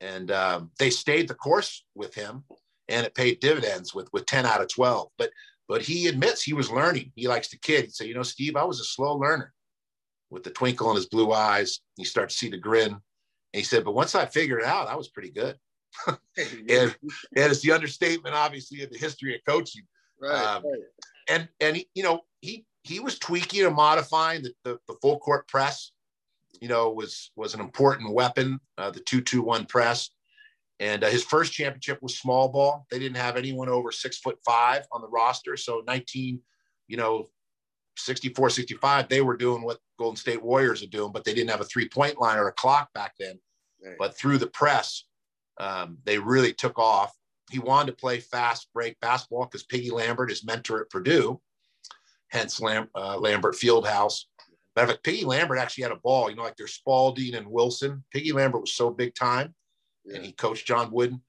And um, they stayed the course with him, and it paid dividends with with 10 out of 12. But but he admits he was learning. He likes to kid. He'd say, you know, Steve, I was a slow learner with the twinkle in his blue eyes. You start to see the grin. And he said, but once I figured it out, I was pretty good. and, and it's the understatement, obviously, of the history of coaching. Right, um, right. And, and he, you know, he, he was tweaking and modifying the, the, the full court press, you know, was, was an important weapon, uh, the 221 press. And uh, his first championship was small ball. They didn't have anyone over six foot five on the roster. So 19, you know, 64, 65, they were doing what Golden State Warriors are doing, but they didn't have a three point line or a clock back then. Right. But through the press, um, they really took off. he wanted to play fast break basketball because Piggy Lambert, his mentor at Purdue, hence Lam, uh, Lambert Fieldhouse. Matter of fact, Piggy Lambert actually had a ball, you know, like there's Spalding and Wilson. Piggy Lambert was so big time, yeah. and he coached John Wooden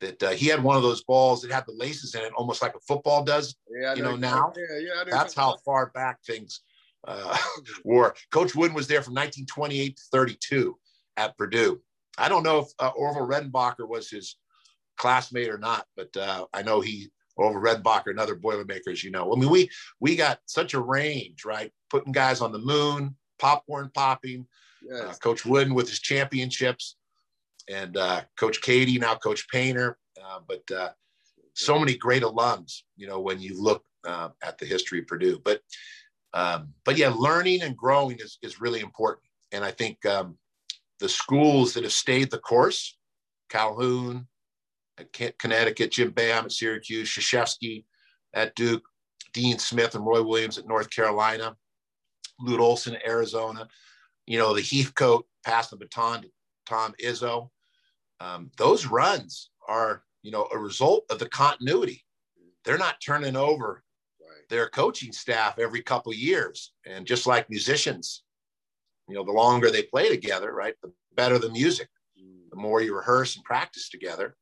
that uh, he had one of those balls that had the laces in it, almost like a football does. Yeah, you know, now. Yeah, yeah, That's how far back things uh, were. Coach Wooden was there from 1928 to 32 at Purdue. I don't know if uh, Orville Redenbacher was his classmate or not, but uh, I know he Orville Redenbacher and other Boilermakers. You know, I mean, we we got such a range, right? Putting guys on the moon, popcorn popping. Yes. Uh, Coach Wooden with his championships, and uh, Coach Keady now Coach Painter, uh, but uh, so many great alums. You know, when you look uh, at the history of Purdue, but um, but yeah, learning and growing is is really important, and I think um, the schools that have stayed the course, Calhoun, at Connecticut, Jim Boeheim at Syracuse, Krzyzewski at Duke, Dean Smith and Roy Williams at North Carolina, Lute Olson at Arizona, you know, the Heathcote passed the baton to Tom Izzo. Um, those runs are, you know, a result of the continuity. They're not turning over right. their coaching staff every couple years. And just like musicians, you know, the longer they play together, right, the better the music, mm. the more you rehearse and practice together.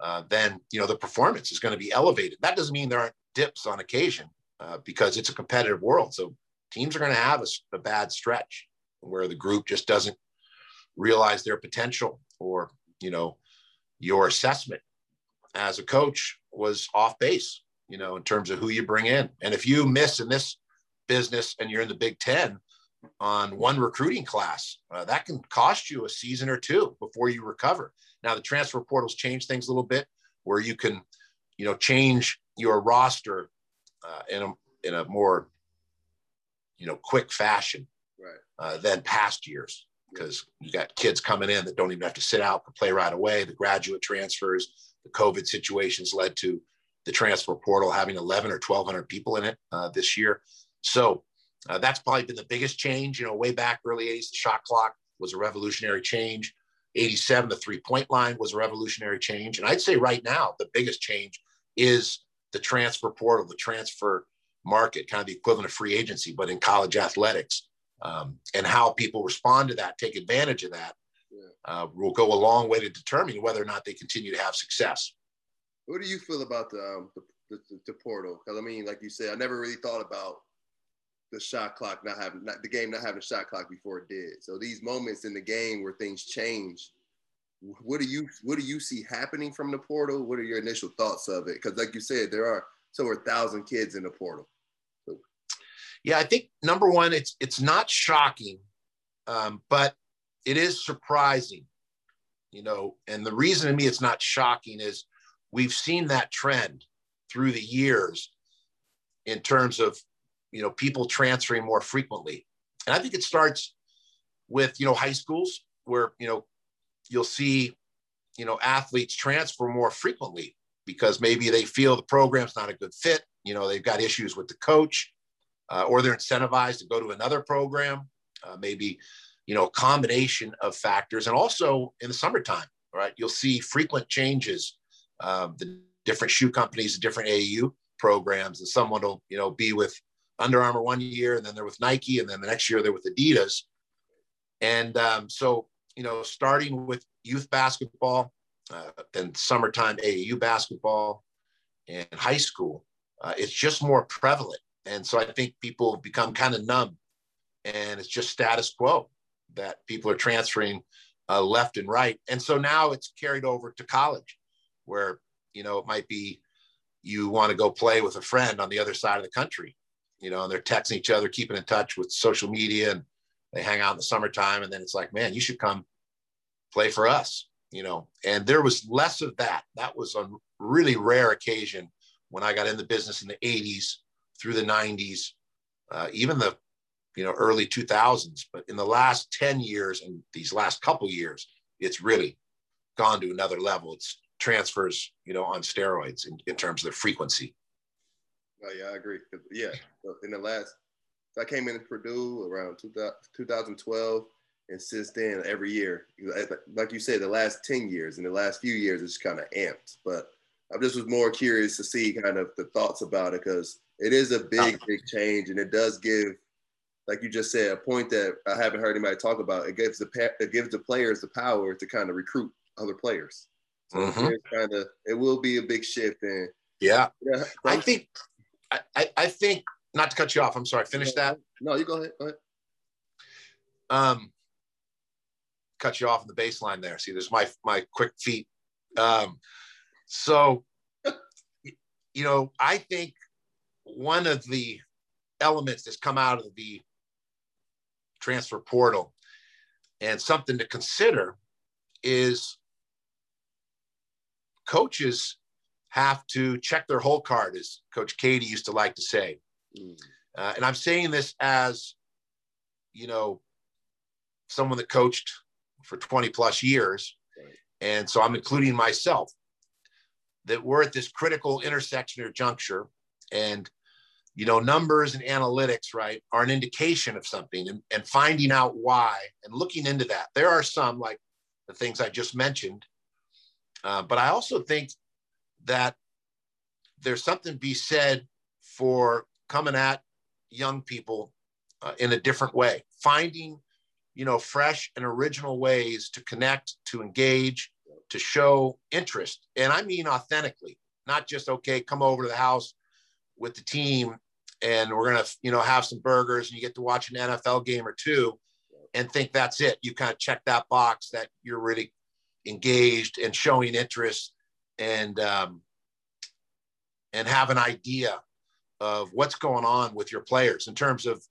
Uh, then you know the performance is going to be elevated. That doesn't mean there aren't dips on occasion uh, because it's a competitive world. So teams are going to have a, a, bad stretch where the group just doesn't realize their potential, or you know your assessment as a coach was off base. You know in terms of who you bring in, and if you miss in this business and you're in the Big Ten on one recruiting class, uh, that can cost you a season or two before you recover. Now the transfer portals change things a little bit, where you can, you know, change your roster uh, in a in a more, you know, quick fashion right. uh, than past years because you got kids coming in that don't even have to sit out, can play right away. The graduate transfers, the COVID situations led to the transfer portal having 11 or 1,200 people in it uh, this year. So uh, that's probably been the biggest change. You know, way back early 80s, the shot clock was a revolutionary change. 87, the three point line was a revolutionary change. And I'd say right now, the biggest change is the transfer portal, the transfer market, kind of the equivalent of free agency, but in college athletics. Um, and how people respond to that, take advantage of that, uh, will go a long way to determining whether or not they continue to have success. What do you feel about the, um, the, the, the portal? Because I mean, like you said, I never really thought about the shot clock not having not the game not having a shot clock before it did. So these moments in the game where things change, what do you what do you see happening from the portal? What are your initial thoughts of it? Because like you said, there are over a thousand kids in the portal. So. Yeah, I think number one, it's it's not shocking, um, but it is surprising. You know, and the reason to me it's not shocking is we've seen that trend through the years in terms of you know people transferring more frequently. And i think it starts with you know high schools where you know you'll see you know athletes transfer more frequently because maybe they feel the program's not a good fit. You know they've got issues with the coach uh, or they're incentivized to go to another program. Uh, maybe you know a combination of factors. And also in the summertime right you'll see frequent changes uh, the different shoe companies the different aau programs and someone will you know be with under Armour one year, and then they're with Nike, and then the next year they're with Adidas. And um, so, you know, starting with youth basketball, uh, then summertime AAU basketball, and high school, uh, it's just more prevalent. And so I think people have become kind of numb, and it's just status quo that people are transferring uh, left and right. And so now it's carried over to college, where you know it might be you want to go play with a friend on the other side of the country you know, and they're texting each other, keeping in touch with social media, and they hang out in the summertime. And then it's like, man, you should come play for us, you know. And there was less of that. That was a really rare occasion when I got in the business in the 80s through the 90s, uh, even the you know early 2000s. But in the last 10 years and these last couple years, it's really gone to another level. It's transfers, you know, on steroids in, in terms of the frequency. Oh yeah, I agree. Yeah, in the last, I came in Purdue around 2012, and since then, every year, like you said, the last 10 years and the last few years, it's kind of amped. But I just was more curious to see kind of the thoughts about it because it is a big, big change, and it does give, like you just said, a point that I haven't heard anybody talk about. It gives the it gives the players the power to kind of recruit other players. So mm-hmm. kind of it will be a big shift, and yeah, yeah I think I, I think not to cut you off. I'm sorry. Finish that. No, you go ahead. Go ahead. Um, cut you off in the baseline there. See, there's my my quick feet. Um, so, you know, I think one of the elements that's come out of the transfer portal and something to consider is coaches have to check their whole card, as Coach Keady used to like to say. Mm. Uh, and I'm saying this as, you know, someone that coached for 20 plus years. Right. And so I'm including myself that we're at this critical intersection or juncture. And, you know, numbers and analytics, right, are an indication of something and, and finding out why and looking into that. There are some, like the things I just mentioned. Uh, but I also think that there's something to be said for coming at young people uh, in a different way, finding, you know, fresh and original ways to connect, to engage, to show interest. And I mean authentically, not just, okay, come over to the house with the team and we're to, you know, have some burgers and you get to watch an NFL game or two and think that's it. You kind of check that box that you're really engaged and showing interest and, um, and have an idea of what's going on with your players in terms of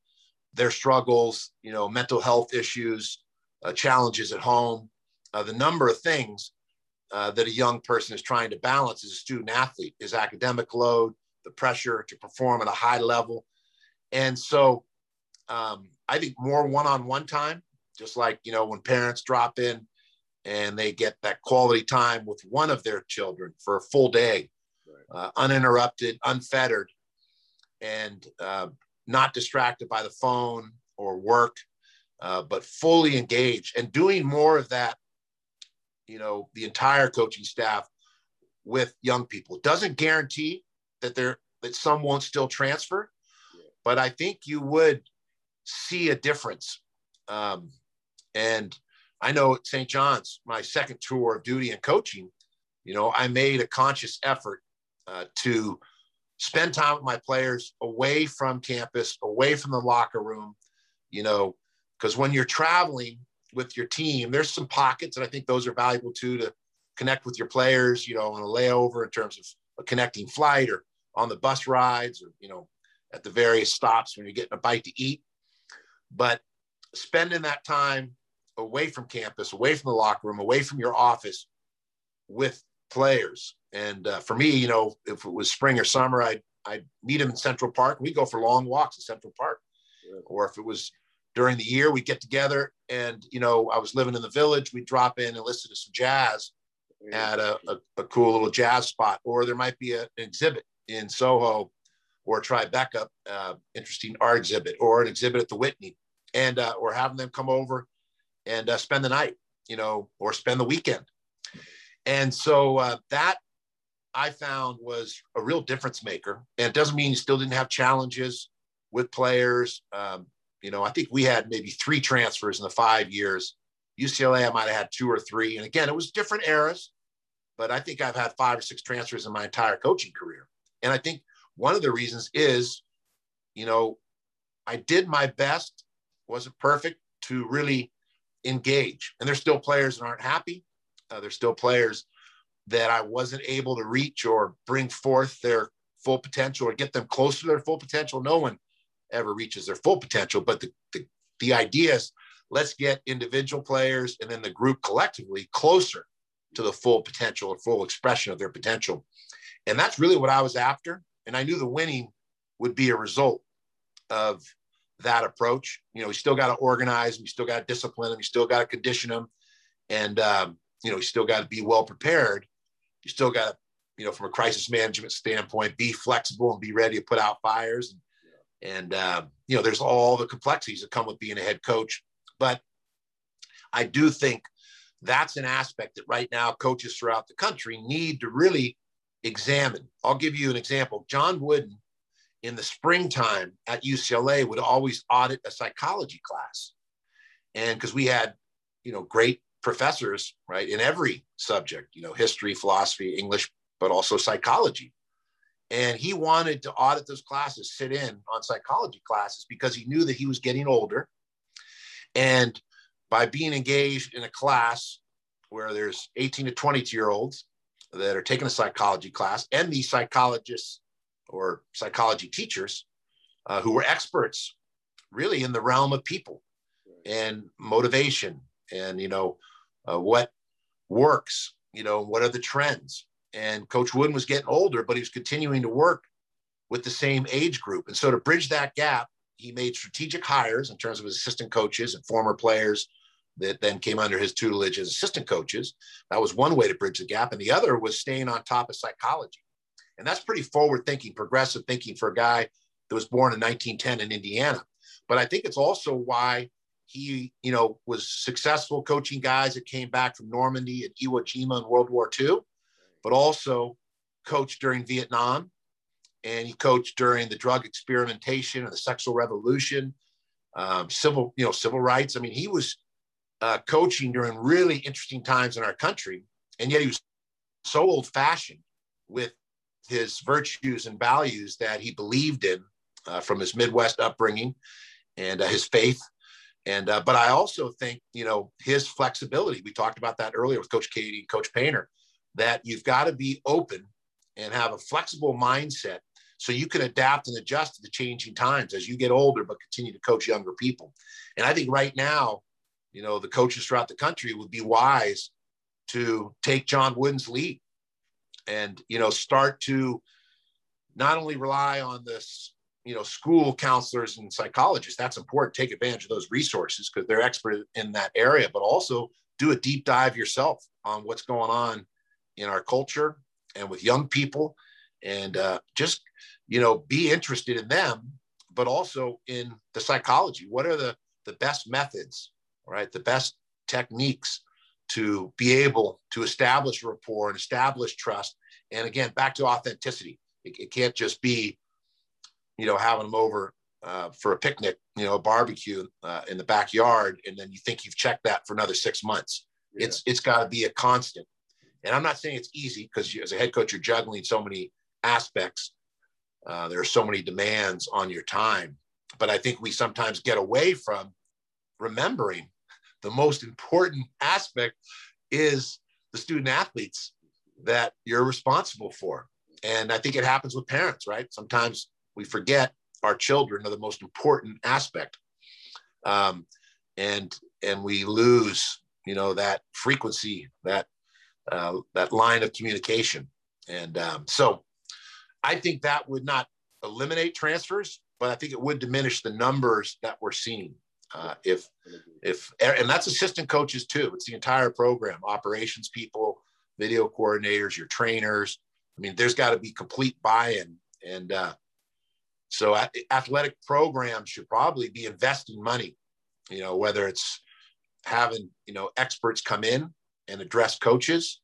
their struggles, you know, mental health issues, uh, challenges at home, uh, the number of things uh, that a young person is trying to balance as a student athlete is academic load, the pressure to perform at a high level. And so um, I think more one-on-one time, just like, you know, when parents drop in and they get that quality time with one of their children for a full day, right. uh, uninterrupted, unfettered, and uh, not distracted by the phone or work, uh, but fully engaged and doing more of that you know the entire coaching staff with young people. It doesn't guarantee that there that some won't still transfer, but I think you would see a difference. Um, and I know at St. John's, my second tour of duty and coaching, you know, I made a conscious effort uh, to spend time with my players away from campus, away from the locker room, you know, because when you're traveling, with your team. There's some pockets, and I think those are valuable too to connect with your players, you know, on a layover in terms of a connecting flight or on the bus rides or, you know, at the various stops when you're getting a bite to eat. But spending that time away from campus, away from the locker room, away from your office with players. And uh, for me, you know, if it was spring or summer, I'd, I'd meet them in Central Park. We'd go for long walks in Central Park. Or if it was during the year we'd get together and you know i was living in the village we'd drop in and listen to some jazz at a, a, a cool little jazz spot or there might be a, an exhibit in soho or tribeca uh, interesting art exhibit or an exhibit at the whitney and uh, or having them come over and uh, spend the night you know or spend the weekend and so uh, that i found was a real difference maker and it doesn't mean you still didn't have challenges with players um, you know, I think we had maybe three transfers in the five years. UCLA, I might have had two or three. And again, it was different eras, but I think I've had five or six transfers in my entire coaching career. And I think one of the reasons is, you know, I did my best, wasn't perfect, to really engage. And there's still players that aren't happy. Uh, there's still players that I wasn't able to reach or bring forth their full potential or get them close to their full potential. No one ever reaches their full potential. But the, the, the idea is let's get individual players and then the group collectively closer to the full potential or full expression of their potential. And that's really what I was after. And I knew the winning would be a result of that approach. You know, we still got to organize, them, we still got to discipline them, we still got to condition them, and um, you know, we still got to be well prepared. You still got to, you know, from a crisis management standpoint, be flexible and be ready to put out fires. And and, uh, you know, there's all the complexities that come with being a head coach. But I do think that's an aspect that right now coaches throughout the country need to really examine. I'll give you an example. John Wooden in the springtime at UCLA would always audit a psychology class. And because we had, you know, great professors, right, in every subject, you know, history, philosophy, English, but also psychology. And he wanted to audit those classes, sit in on psychology classes because he knew that he was getting older. And by being engaged in a class where there's 18 to 22 year olds that are taking a psychology class and these psychologists or psychology teachers uh, who were experts really in the realm of people and motivation and you know uh, what works you know what are the trends. And coach wooden was getting older but he was continuing to work with the same age group. And so to bridge that gap he made strategic hires in terms of his assistant coaches and former players that then came under his tutelage as assistant coaches. That was one way to bridge the gap. And the other was staying on top of psychology and that's pretty forward thinking, progressive thinking for a guy that was born in 1910 in Indiana. But I think it's also why he, you know, was successful coaching guys that came back from Normandy and Iwo Jima in World War II, but also coached during Vietnam. And he coached during the drug experimentation and the sexual revolution, um, civil, you know, civil rights. I mean, he was uh, coaching during really interesting times in our country, and yet he was so old fashioned with his virtues and values that he believed in uh, from his Midwest upbringing and uh, his faith. And uh, but I also think you know his flexibility. We talked about that earlier with Coach Keady, and Coach Painter. That you've got to be open and have a flexible mindset so you can adapt and adjust to the changing times as you get older, but continue to coach younger people. And I think right now, you know, the coaches throughout the country would be wise to take John Wooden's lead and you know start to not only rely on this you know school counselors and psychologists that's important. Take advantage of those resources because they're expert in that area but also do a deep dive yourself on what's going on in our culture and with young people and uh, just you know be interested in them but also in the psychology. What are the the best methods right? The best techniques to be able to establish rapport and establish trust. And again, back to authenticity. It, it can't just be, you know, having them over uh, for a picnic, you know, a barbecue uh, in the backyard, and then you think you've checked that for another six months. Yeah. It's it's got to be a constant. And I'm not saying it's easy because as a head coach, you're juggling so many aspects. Uh, there are so many demands on your time, but I think we sometimes get away from remembering the most important aspect is the student athletes that you're responsible for. And I think it happens with parents, right? Sometimes we forget our children are the most important aspect. Um, and and we lose, you know, that frequency, that uh, that line of communication. And um, so I think that would not eliminate transfers, but I think it would diminish the numbers that we're seeing. Uh, if if and that's assistant coaches too. It's the entire program, operations people, video coordinators, your trainers. I mean, there's got to be complete buy-in, and uh, so athletic programs should probably be investing money. You know, whether it's having you know experts come in and address coaches.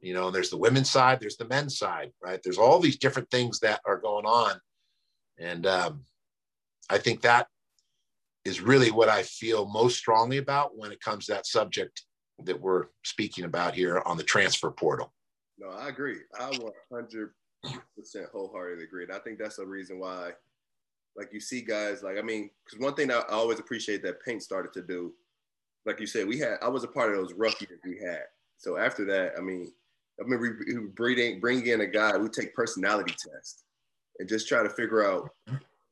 You know, there's the women's side, there's the men's side, right? There's all these different things that are going on, and um, I think that is really what I feel most strongly about when it comes to that subject that we're speaking about here on the transfer portal. No, I agree. I 100% wholeheartedly agree. And I think that's the reason why, like, you see guys like, I mean, because one thing I always appreciate that Paint started to do, like you said, we had, I was a part of those rookies we had. So after that, I mean, I remember bringing, bringing in a guy, we take personality tests and just try to figure out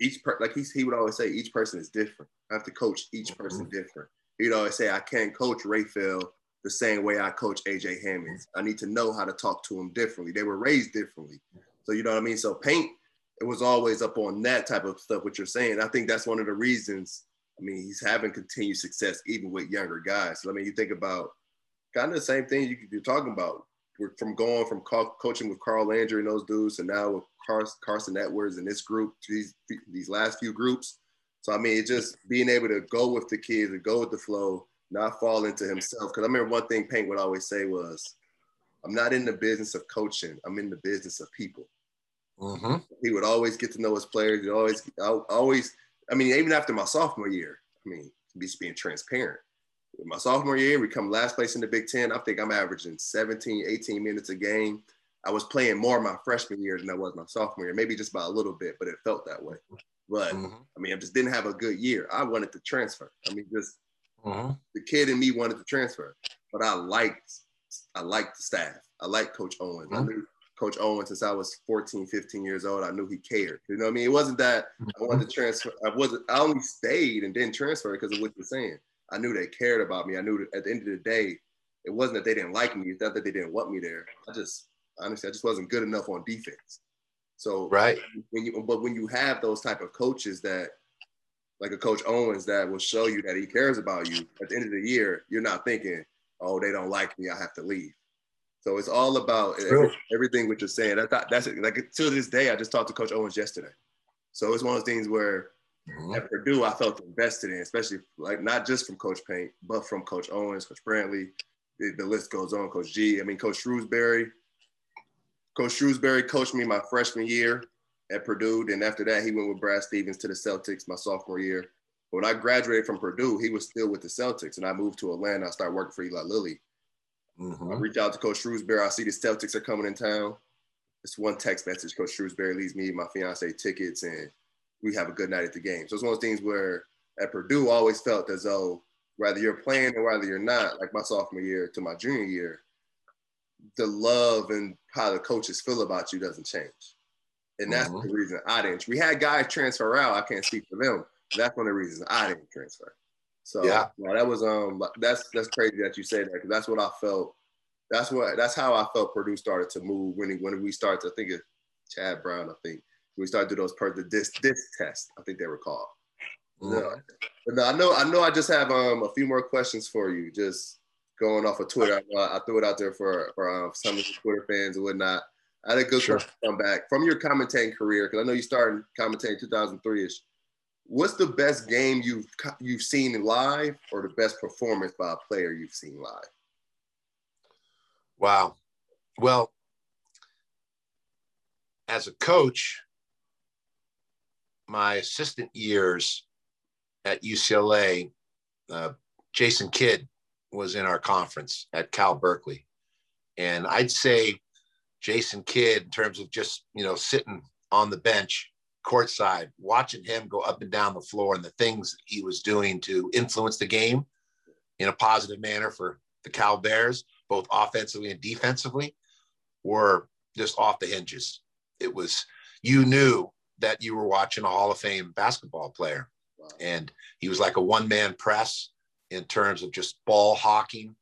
each per like he, he would always say each person is different. I have to coach each person mm-hmm. different. He'd always say I can't coach Rapheal the same way I coach AJ Hammons. I need to know how to talk to him differently. They were raised differently. So you know what I mean? So paint, it was always up on that type of stuff, what you're saying. I think that's one of the reasons. I mean, he's having continued success even with younger guys. So, I mean, you think about kind of the same thing you, you're talking about. We're from going from co- coaching with Carl Landry and those dudes, and now with Carson Edwards and this group, these these last few groups. So I mean, just being able to go with the kids and go with the flow, not fall into himself. Because I remember one thing Paint would always say was, I'm not in the business of coaching. I'm in the business of people. Mm-hmm. He would always get to know his players. He always, always. I mean, even after my sophomore year, I mean, just being transparent. My sophomore year, we come last place in the Big Ten. I think I'm averaging 17, 18 minutes a game. I was playing more my freshman year than I was my sophomore year, maybe just by a little bit, but it felt that way. But mm-hmm. I mean, I just didn't have a good year. I wanted to transfer. I mean, just mm-hmm. the kid in me wanted to transfer, but I liked, I liked the staff. I liked Coach Owens. Mm-hmm. I knew Coach Owens since I was 14, 15 years old. I knew he cared. You know what I mean? It wasn't that I wanted to transfer. I wasn't. I only stayed and didn't transfer because of what you're saying. I knew they cared about me. I knew that at the end of the day, it wasn't that they didn't like me. It's not that they didn't want me there. I just honestly, I just wasn't good enough on defense. So right when you, but when you have those type of coaches that, like a Coach Owens, that will show you that he cares about you. At the end of the year, you're not thinking, oh, they don't like me, I have to leave. So it's all about every, everything what you're saying. That, that's like to this day. I just talked to Coach Owens yesterday. So it's one of those things where mm-hmm. at Purdue I felt invested in, especially like not just from Coach Paint, but from Coach Owens, Coach Brantley. The, the list goes on. Coach G. I mean, Coach Shrewsberry. Coach Shrewsberry coached me my freshman year at Purdue. Then after that, he went with Brad Stevens to the Celtics my sophomore year. When I graduated from Purdue, he was still with the Celtics, and I moved to Atlanta. I started working for Eli Lilly. Mm-hmm. I reach out to Coach Shrewsberry. I see the Celtics are coming in town. It's one text message. Coach Shrewsberry leaves me my fiance tickets, and we have a good night at the game. So it's one of those things where at Purdue, I always felt as though whether you're playing or whether you're not, like my sophomore year to my junior year, the love and how the coaches feel about you doesn't change. And that's mm-hmm. the reason I didn't. We had guys transfer out. I can't speak for them. That's one of the reasons I didn't transfer. So yeah, that was um that's that's crazy that you say that because that's what I felt. That's what that's how I felt Purdue started to move when when we started to think of Chad Brown. I think we started to do those per the disc disc test. I think they were called. Mm-hmm. No, I know I know I just have um a few more questions for you. Just going off of Twitter, I, I threw it out there for for um, some of the Twitter fans and whatnot. I had a good sure. come back from your commentating career because I know you started commentating 2003 ish what's the best game you've you've seen live or the best performance by a player you've seen live? Wow. Well, as a coach, my assistant years at UCLA, uh, Jason Kidd was in our conference at Cal Berkeley. And I'd say Jason Kidd, in terms of just, you know, sitting on the bench courtside, watching him go up and down the floor and the things he was doing to influence the game in a positive manner for the Cal Bears, both offensively and defensively, were just off the hinges. It was, you knew that you were watching a Hall of Fame basketball player. And he was like a one man press in terms of just ball hawking.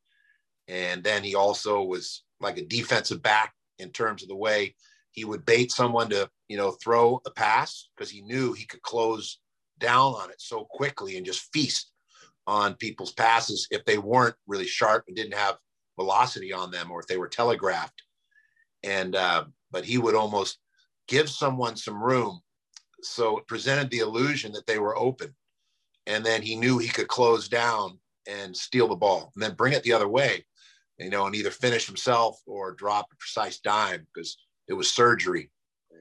And then he also was like a defensive back in terms of the way he would bait someone to you know throw a pass because he knew he could close down on it so quickly and just feast on people's passes if they weren't really sharp and didn't have velocity on them or if they were telegraphed and uh, but he would almost give someone some room so it presented the illusion that they were open and then he knew he could close down and steal the ball and then bring it the other way you know and either finish himself or drop a precise dime because it was surgery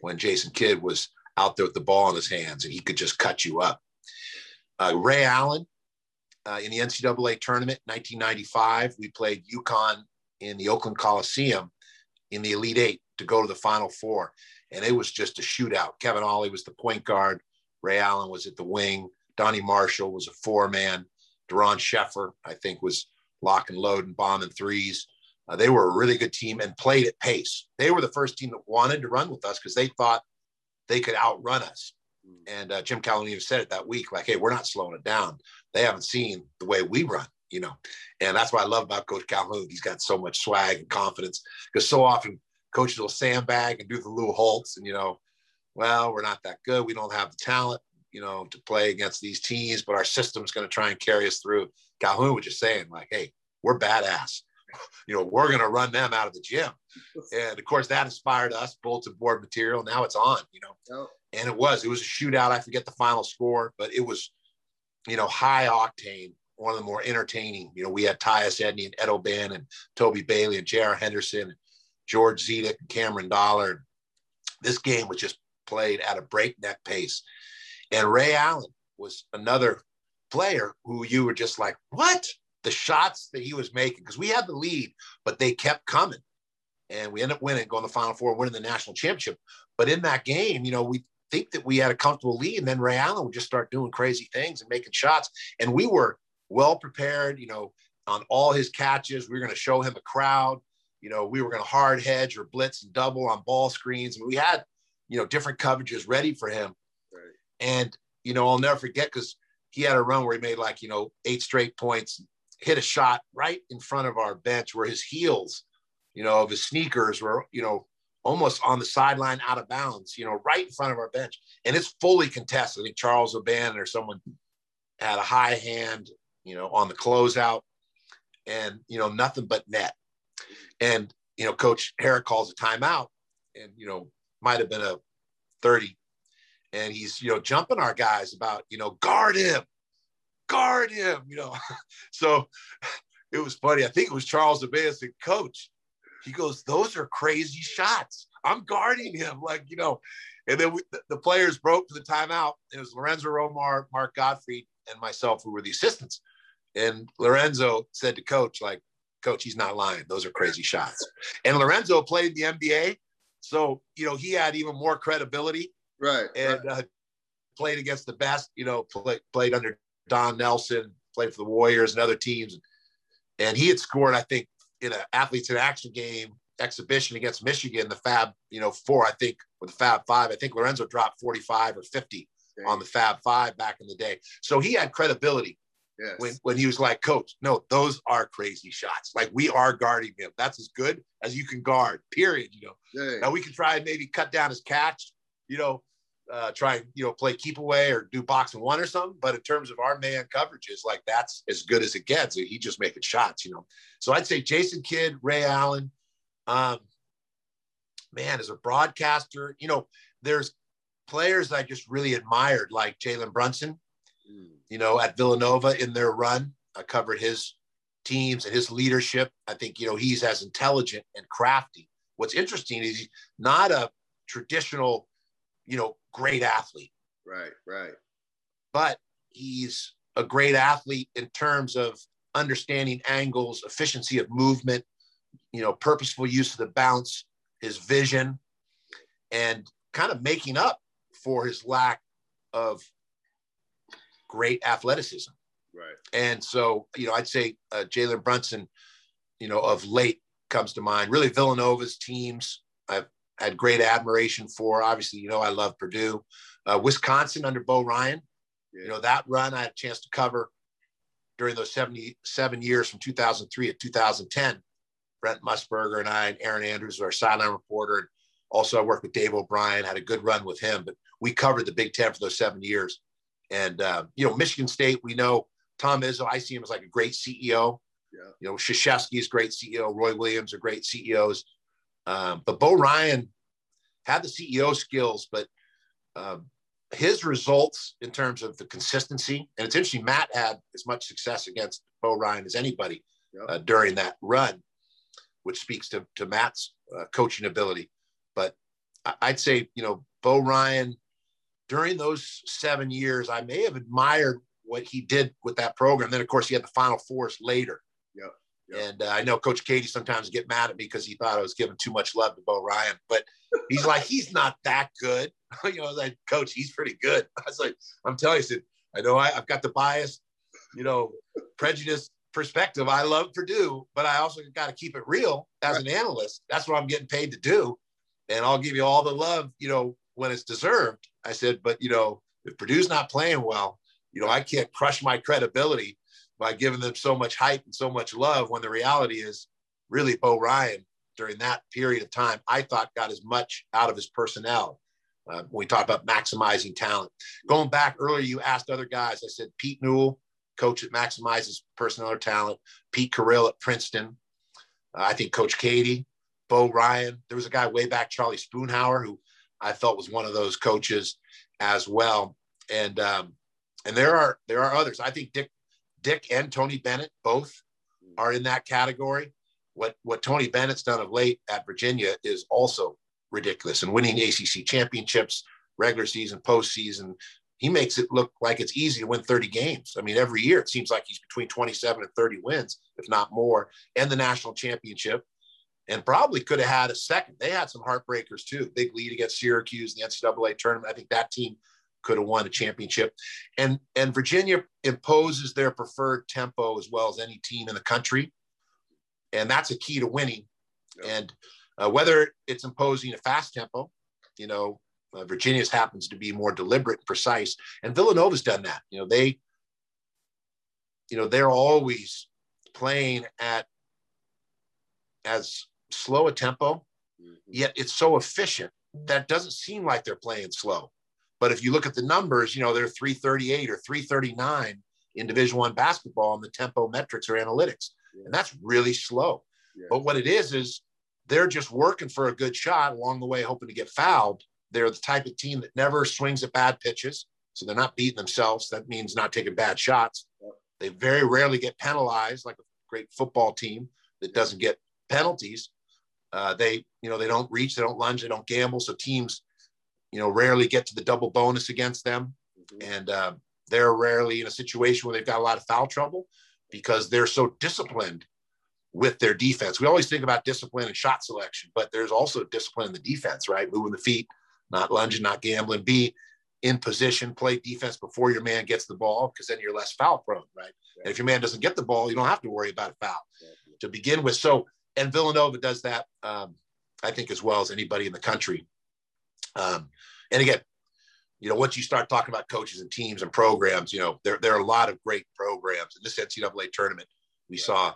when Jason Kidd was out there with the ball in his hands and he could just cut you up. Uh, Ray Allen uh, in the NCAA tournament 1995, we played UConn in the Oakland Coliseum in the Elite Eight to go to the Final Four. And it was just a shootout. Kevin Ollie was the point guard. Ray Allen was at the wing. Donnie Marshall was a four man. Doron Sheffer, I think, was lock and load and bombing threes. Uh, they were a really good team and played at pace. They were the first team that wanted to run with us because they thought they could outrun us. Hmm. And uh, Jim Calhoun even said it that week, like, "Hey, we're not slowing it down. They haven't seen the way we run, you know." And that's what I love about Coach Calhoun. He's got so much swag and confidence because so often coaches will sandbag and do the Lou Holtz, and you know, well, we're not that good. We don't have the talent, you know, to play against these teams, but our system's going to try and carry us through. Calhoun was just saying, like, "Hey, we're badass you know, we're going to run them out of the gym. And of course, that inspired us, bulletin board material. Now it's on, you know. And it was, it was a shootout. I forget the final score, but it was, you know, high octane, one of the more entertaining. You know, we had Tyus Edney and Ed O'Bannon and Toby Bailey and J.R. Henderson. George and Cameron Dollar. This game was just played at a breakneck pace. And Ray Allen was another player who you were just like, what? The shots that he was making, because we had the lead, but they kept coming. And we ended up winning, going to the Final Four, winning the national championship. But in that game, you know, we think that we had a comfortable lead, and then Ray Allen would just start doing crazy things and making shots. And we were well prepared, you know, on all his catches. We were going to show him a crowd. You know, we were going to hard hedge or blitz and double on ball screens. And we had, you know, different coverages ready for him. Right. And, you know, I'll never forget because he had a run where he made like, you know, eight straight points, hit a shot right in front of our bench where his heels, you know, of his sneakers were, you know, almost on the sideline out of bounds, you know, right in front of our bench. And it's fully contested. I think Charles O'Bannon or someone had a high hand, you know, on the closeout and, you know, nothing but net. And, you know, Coach Harrick calls a timeout and, you know, might have been a 30. And he's, you know, jumping our guys about, you know, guard him, guard him, you know. so it was funny. I think it was Charles O'Bannon, coach, he goes, those are crazy shots. I'm guarding him, like you know. And then we, the, players broke for the timeout. It was Lorenzo Romar, Mark Gottfried, and myself who were the assistants. And Lorenzo said to coach, like, coach, he's not lying. Those are crazy shots. And Lorenzo played the NBA. So, you know, he had even more credibility. Right. And right. Uh, played against the best, you know, play, played under Don Nelson, played for the Warriors and other teams. And he had scored, I think, in an athletes in action game exhibition against Michigan, the Fab, you know, four, I think, or the Fab five. I think Lorenzo dropped 45 or 50 Dang. on the Fab five back in the day. So he had credibility yes. when, when he was like, Coach, no, those are crazy shots. Like we are guarding him. That's as good as you can guard, period. You know, Dang. now we can try and maybe cut down his catch, you know, uh, try and you know play keep away or do box and one or something. But in terms of our man coverages, like that's as good as it gets. He just making shots, you know. So I'd say Jason Kidd, Ray Allen. Um, man, as a broadcaster, you know, there's players I just really admired, like Jalen Brunson. Mm. You know, at Villanova in their run, uh, I covered his teams and his leadership. I think you know he's as intelligent and crafty. What's interesting is he's not a traditional you know, great athlete. Right, right. But he's a great athlete in terms of understanding angles, efficiency of movement, you know, purposeful use of the bounce, his vision, and kind of making up for his lack of great athleticism. Right. And so, you know, I'd say uh, Jalen Brunson, you know, of late comes to mind. Really, Villanova's teams. I've had great admiration for. Obviously, you know, I love Purdue. Uh, Wisconsin under Bo Ryan. Yeah. You know, that run I had a chance to cover during those 77 years from 2003 to 2010. Brent Musburger and I and Erin Andrews were our sideline reporter. And also, I worked with Dave O'Brien, had a good run with him, but we covered the Big Ten for those seven years. And, uh, you know, Michigan State, we know Tom Izzo, I see him as like a great CEO. Yeah. You know, Krzyzewski is great CEO. Roy Williams are great CEOs. Um, but Bo Ryan had the CEO skills, but um, his results in terms of the consistency, and it's interesting, Matt had as much success against Bo Ryan as anybody yep. uh, during that run, which speaks to, to Matt's uh, coaching ability. But I'd say, you know, Bo Ryan, during those seven years, I may have admired what he did with that program. Then, of course, he had the Final Fours later. Yep. And uh, I know Coach Keady sometimes get mad at me because he thought I was giving too much love to Bo Ryan, but he's like, he's not that good. you know, I was like, Coach, he's pretty good. I was like, I'm telling you, I, said, I know I, have got the bias, you know, prejudice perspective. I love Purdue, but I also got to keep it real as right. an analyst. That's what I'm getting paid to do, and I'll give you all the love, you know, when it's deserved. I said, but you know, if Purdue's not playing well, you know, I can't crush my credibility by giving them so much hype and so much love when the reality is really Bo Ryan during that period of time, I thought got as much out of his personnel. Uh, when we talk about maximizing talent. Going back earlier, you asked other guys. I said Pete Newell, coach that maximizes personnel or talent. Pete Carril at Princeton. Uh, I think Coach Keady, Bo Ryan. There was a guy way back, Charlie Spoonhour, who I felt was one of those coaches as well. And um, and there are there are others. I think Dick Dick and Tony Bennett both are in that category. what what Tony Bennett's done of late at Virginia is also ridiculous. And winning ACC championships, regular season, postseason, he makes it look like it's easy to win 30 games. I mean, every year it seems like he's between 27 and 30 wins, if not more, and the national championship. And probably could have had a second. They had some heartbreakers too. Big lead against Syracuse in the NCAA tournament. I think that team could have won a championship. And and Virginia imposes their preferred tempo as well as any team in the country and that's a key to winning. And uh, whether it's imposing a fast tempo, you know, uh, Virginia's happens to be more deliberate and precise, and Villanova's done that. You know, they, you know, they're always playing at as slow a tempo, mm-hmm. yet it's so efficient that doesn't seem like they're playing slow. But if you look at the numbers, you know, they're 338 or 339 in Division One basketball, and the tempo metrics or analytics and that's really slow. Yeah. But what it is is they're just working for a good shot along the way, hoping to get fouled. They're the type of team that never swings at bad pitches, so they're not beating themselves. That means not taking bad shots. Yeah. They very rarely get penalized, like a great football team that doesn't get penalties. Uh, they, you know, they don't reach, they don't lunge, they don't gamble. So teams, you know, rarely get to the double bonus against them, mm-hmm. and uh, they're rarely in a situation where they've got a lot of foul trouble because they're so disciplined with their defense. We always think about discipline and shot selection, but there's also discipline in the defense, right? Moving the feet, not lunging, not gambling. Be in position, play defense before your man gets the ball, because then you're less foul prone, right? And if your man doesn't get the ball, you don't have to worry about a foul yeah. to begin with. So, and Villanova does that, um, I think, as well as anybody in the country. Um, and again, you know, once you start talking about coaches and teams and programs, you know, there, there are a lot of great programs. In this NCAA tournament, we saw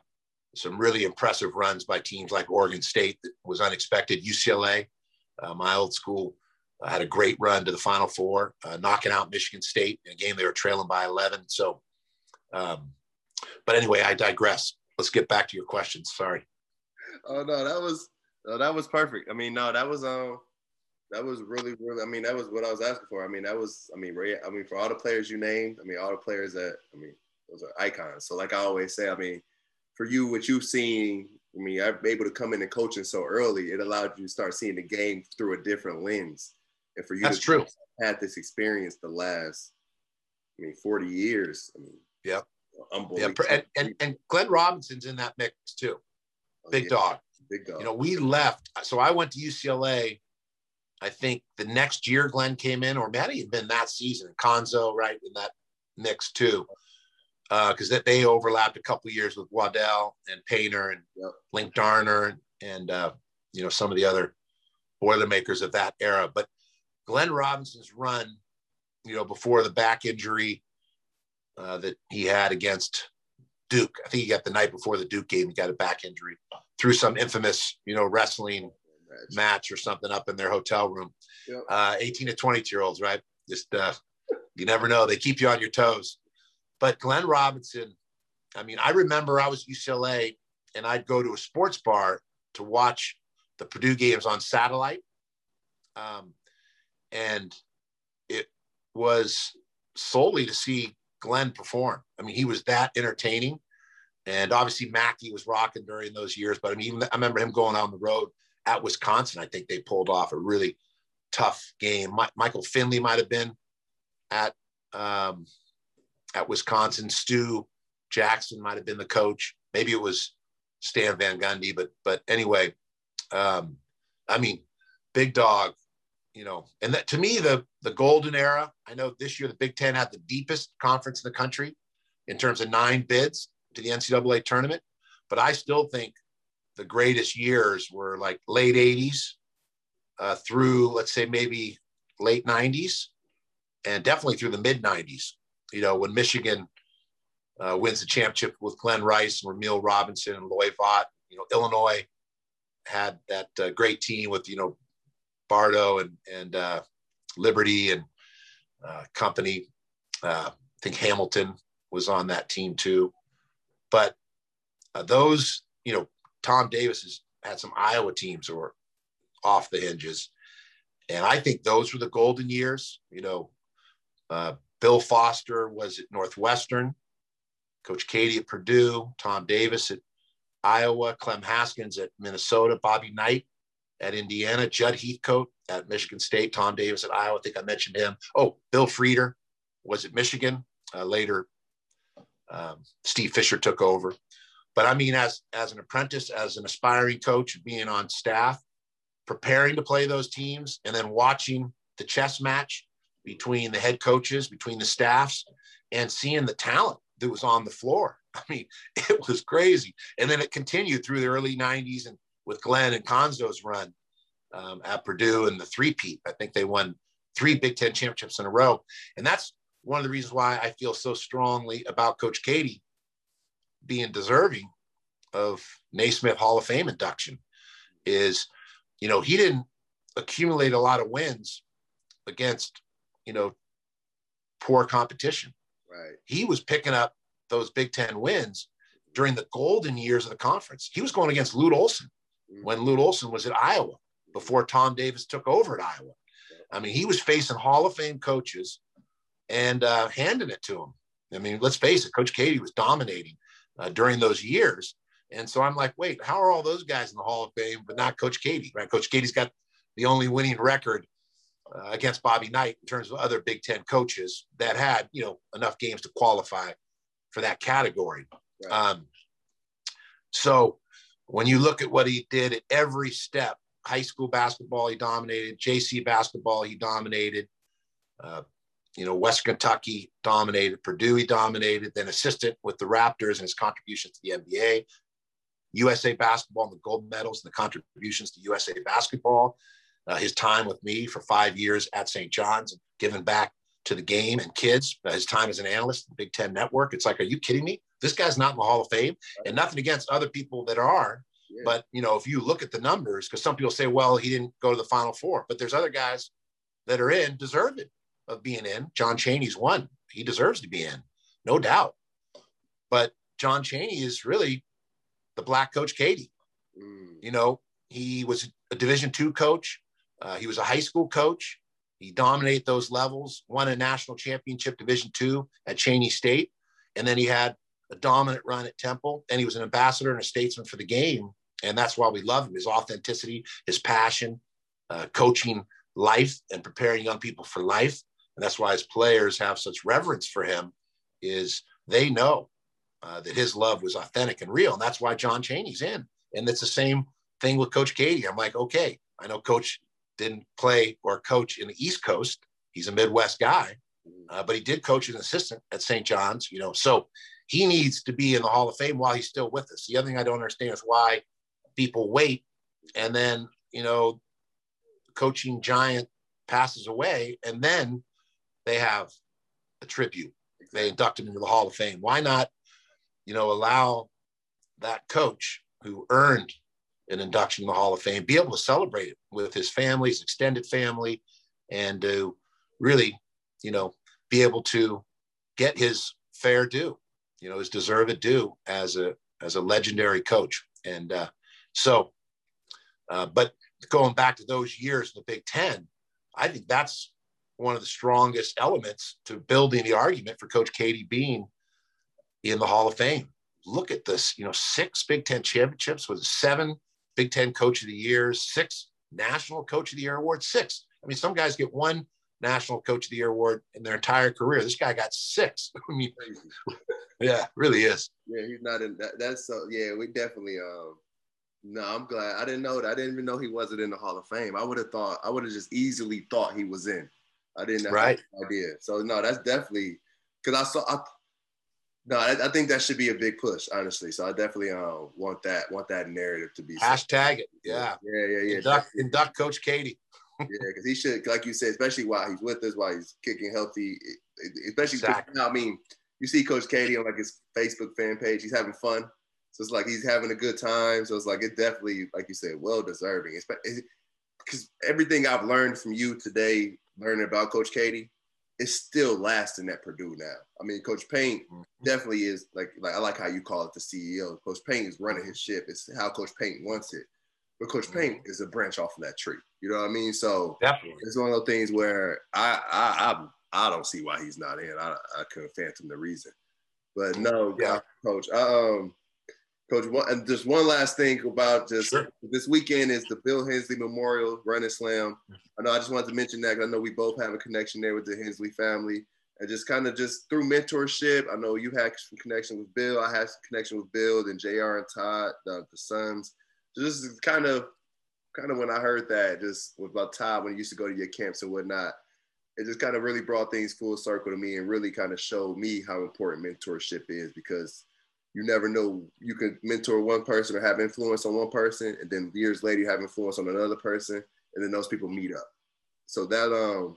some really impressive runs by teams like Oregon State that was unexpected. UCLA, uh, my old school, uh, had a great run to the Final Four, uh, knocking out Michigan State in a game they were trailing by 11. So, um, but anyway, I digress. Let's get back to your questions. Sorry. Oh no, that was that was perfect. I mean, no, that was um that was really, really. I mean, that was what I was asking for. I mean, that was. I mean, Ray. I mean, for all the players you named. I mean, all the players that. I mean, those are icons. So, like I always say, I mean, for you, what you've seen. I mean, I'm able to come in and coaching so early. It allowed you to start seeing the game through a different lens, and for you that's to true. Had this experience the last. I mean, 40 years. I mean, yeah. Unbelievable. Yeah, and, and, and Glenn Robinson's in that mix too. Oh, Big yeah. dog. Big dog. You know, we left. So I went to UCLA I think the next year Glenn came in, or maybe had been that season, Cuonzo, right, in that mix too. Because uh, that they overlapped a couple years with Waddell and Painter and yep. Linc Darner and, and uh, you know some of the other Boilermakers of that era. But Glenn Robinson's run, you know, before the back injury uh, that he had against Duke, I think he got the night before the Duke game, he got a back injury through some infamous, you know, wrestling match or something up in their hotel room. Yep. Uh, 18 to 22 year olds, right? Just uh, you never know. They keep you on your toes. But Glenn Robinson, I mean, I remember I was UCLA and I'd go to a sports bar to watch the Purdue games on satellite. Um, and it was solely to see Glenn perform. I mean, he was that entertaining. And obviously, Mackey was rocking during those years. But I mean, I remember him going on the road at Wisconsin, I think they pulled off a really tough game. My, Michael Finley might have been at um, at Wisconsin. Stu Jackson might have been the coach. Maybe it was Stan Van Gundy, but but anyway, um, I mean, big dog, you know. And that to me, the the golden era. I know this year the Big Ten had the deepest conference in the country in terms of nine bids to the NCAA tournament, but I still think the greatest years were like late 80s uh, through, let's say, maybe late 90s, and definitely through the mid 90s. You know, when Michigan uh, wins the championship with Glenn Rice and Rumeal Robinson and Loy Vaught, you know, Illinois had that uh, great team with, you know, Bardo and, and uh, Liberty and uh, company. Uh, I think Hamilton was on that team too. But those, you know, Tom Davis has had some Iowa teams who were off the hinges. And I think those were the golden years. You know, uh, Bill Foster was at Northwestern, Coach Keady at Purdue, Tom Davis at Iowa, Clem Haskins at Minnesota, Bobby Knight at Indiana, Judd Heathcote at Michigan State, Tom Davis at Iowa. I think I mentioned him. Oh, Bill Frieder was at Michigan. Uh, later, um, Steve Fisher took over. But I mean, as as an apprentice, as an aspiring coach, being on staff, preparing to play those teams, and then watching the chess match between the head coaches, between the staffs, and seeing the talent that was on the floor. I mean, it was crazy. And then it continued through the early 90s and with Glenn and Cuonzo's run um, at Purdue and the three-peat. I think they won three Big Ten championships in a row. And that's one of the reasons why I feel so strongly about Coach Keady being deserving of Naismith Hall of Fame induction is, you know, he didn't accumulate a lot of wins against, you know, poor competition. Right. He was picking up those Big Ten wins during the golden years of the conference. He was going against Lute Olson. When Lute Olson was at Iowa before Tom Davis took over at Iowa. I mean, he was facing Hall of Fame coaches and uh, handing it to him. I mean, let's face it, Coach Keady was dominating uh, during those years. And so I'm like, wait, how are all those guys in the Hall of Fame, but not Coach Keady? right? Coach Keady's got the only winning record uh, against Bobby Knight in terms of other Big Ten coaches that had, you know, enough games to qualify for that category. Right. Um, so when you look at what he did at every step, high school basketball, he dominated, JC basketball, he dominated, uh, you know, West Kentucky dominated, Purdue he dominated, then assistant with the Raptors and his contributions to the NBA, USA basketball and the gold medals and the contributions to USA basketball, uh, his time with me for five years at St. John's giving back to the game and kids, uh, his time as an analyst, the Big Ten Network. It's like, are you kidding me? This guy's not in the Hall of Fame, and nothing against other people that are. Yeah. But you know, if you look at the numbers, because some people say, well, he didn't go to the Final Four, but there's other guys that are in deserve it of being in. John Chaney's one; he deserves to be in, no doubt. But John Chaney is really the black coach Keady. Mm. You know, he was a Division two coach. Uh, he was a high school coach. He dominated those levels, won a national championship Division two at Cheyney State, and then he had a dominant run at Temple. And he was an ambassador and a statesman for the game, and that's why we love him: his authenticity, his passion, uh, coaching life, and preparing young people for life. And that's why his players have such reverence for him. Is they know uh, that his love was authentic and real. And that's why John Chaney's in. And it's the same thing with Coach Keady. I'm like, okay, I know Coach didn't play or coach in the East Coast. He's a Midwest guy, uh, but he did coach as an assistant at St. John's, you know. So he needs to be in the Hall of Fame while he's still with us. The other thing I don't understand is why people wait and then, you know, coaching giant passes away and then they have a tribute. They induct him into the Hall of Fame. Why not you know, allow that coach who earned an induction in the Hall of Fame be able to celebrate it with his family, his extended family, and to really, you know, be able to get his fair due, you know, his deserved due as a as a legendary coach. And uh, so, uh, but going back to those years in the Big Ten, I think that's one of the strongest elements to building the argument for Coach Keady being in the Hall of Fame. Look at this, you know, six Big Ten championships with seven Big Ten Coach of the Year, six National Coach of the Year awards, six. I mean, some guys get one National Coach of the Year award in their entire career. This guy got six. I mean, yeah, really is. Yeah, he's not in that. That's so. Yeah, we definitely. Um, no, I'm glad. I didn't know that. I didn't even know he wasn't in the Hall of Fame. I would have thought. I would have just easily thought he was in. I didn't have right. idea. So no, that's definitely because I saw. I, no, I, I, think that should be a big push, honestly. So I definitely uh, want that want that narrative to be hashtag it. Yeah, yeah, yeah, yeah. Induct, induct Coach Keady. Yeah, because he should, like you said, especially while he's with us, while he's kicking healthy, especially. Exactly. I mean, you see Coach Keady on like his Facebook fan page. He's having fun, so it's like he's having a good time. So it's like it definitely, like you said, well deserving. It's because everything I've learned from you today, learning about Coach Keady, it's still lasting at Purdue now. I mean, Coach Paint mm-hmm. definitely is like like I like how you call it the CEO. Coach Paint is running his ship. It's how Coach Paint wants it. But Coach. Paint is a branch off of that tree. You know what I mean? So definitely. it's one of those things where I I I, I don't see why he's not in. I, I couldn't phantom the reason. But no, yeah. Coach. Um, Coach, one, and just one last thing about just sure. this weekend is the Bill Hensley Memorial Running Slam. I know I just wanted to mention that because I know we both have a connection there with the Hensley family. And just kind of just through mentorship, I know you had some connection with Bill. I had some connection with Bill, and JR and Todd, the, the sons. Just kind of, kind of when I heard that, just about Todd when he used to go to your camps and whatnot, it just kind of really brought things full circle to me and really kind of showed me how important mentorship is because you never know you can mentor one person or have influence on one person and then years later you have influence on another person and then those people meet up. So that um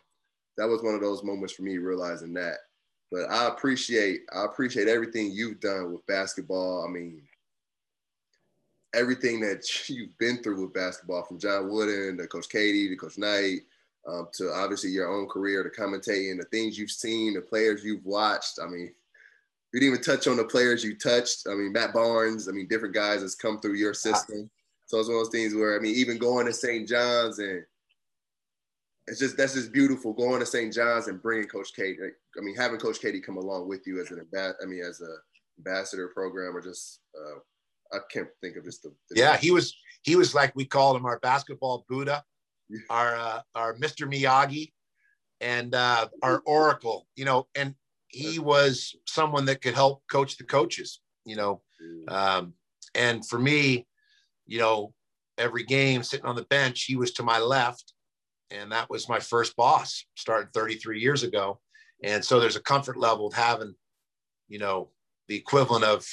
that was one of those moments for me realizing that. But i appreciate i appreciate everything you've done with basketball. I mean everything that you've been through with basketball from john wooden to coach keady to coach knight um, to obviously your own career to commentating the things you've seen the players you've watched i mean you didn't even touch on the players you touched. I mean, Matt Barnes. I mean, different guys has come through your system. So it's one of those things where I mean, even going to St. John's and it's just that's just beautiful going to St. John's and bringing Coach Keady. I mean, having Coach Keady come along with you as an ambassador. I mean, as a ambassador program or just uh, I can't think of just the, the yeah. He was he was like we called him our basketball Buddha, our uh, our Mr. Miyagi, and uh, our Oracle. You know, and he was someone that could help coach the coaches, you know. Um, and for me, you know, every game sitting on the bench, he was to my left. And that was my first boss, started 33 years ago. And so there's a comfort level of having, you know, the equivalent of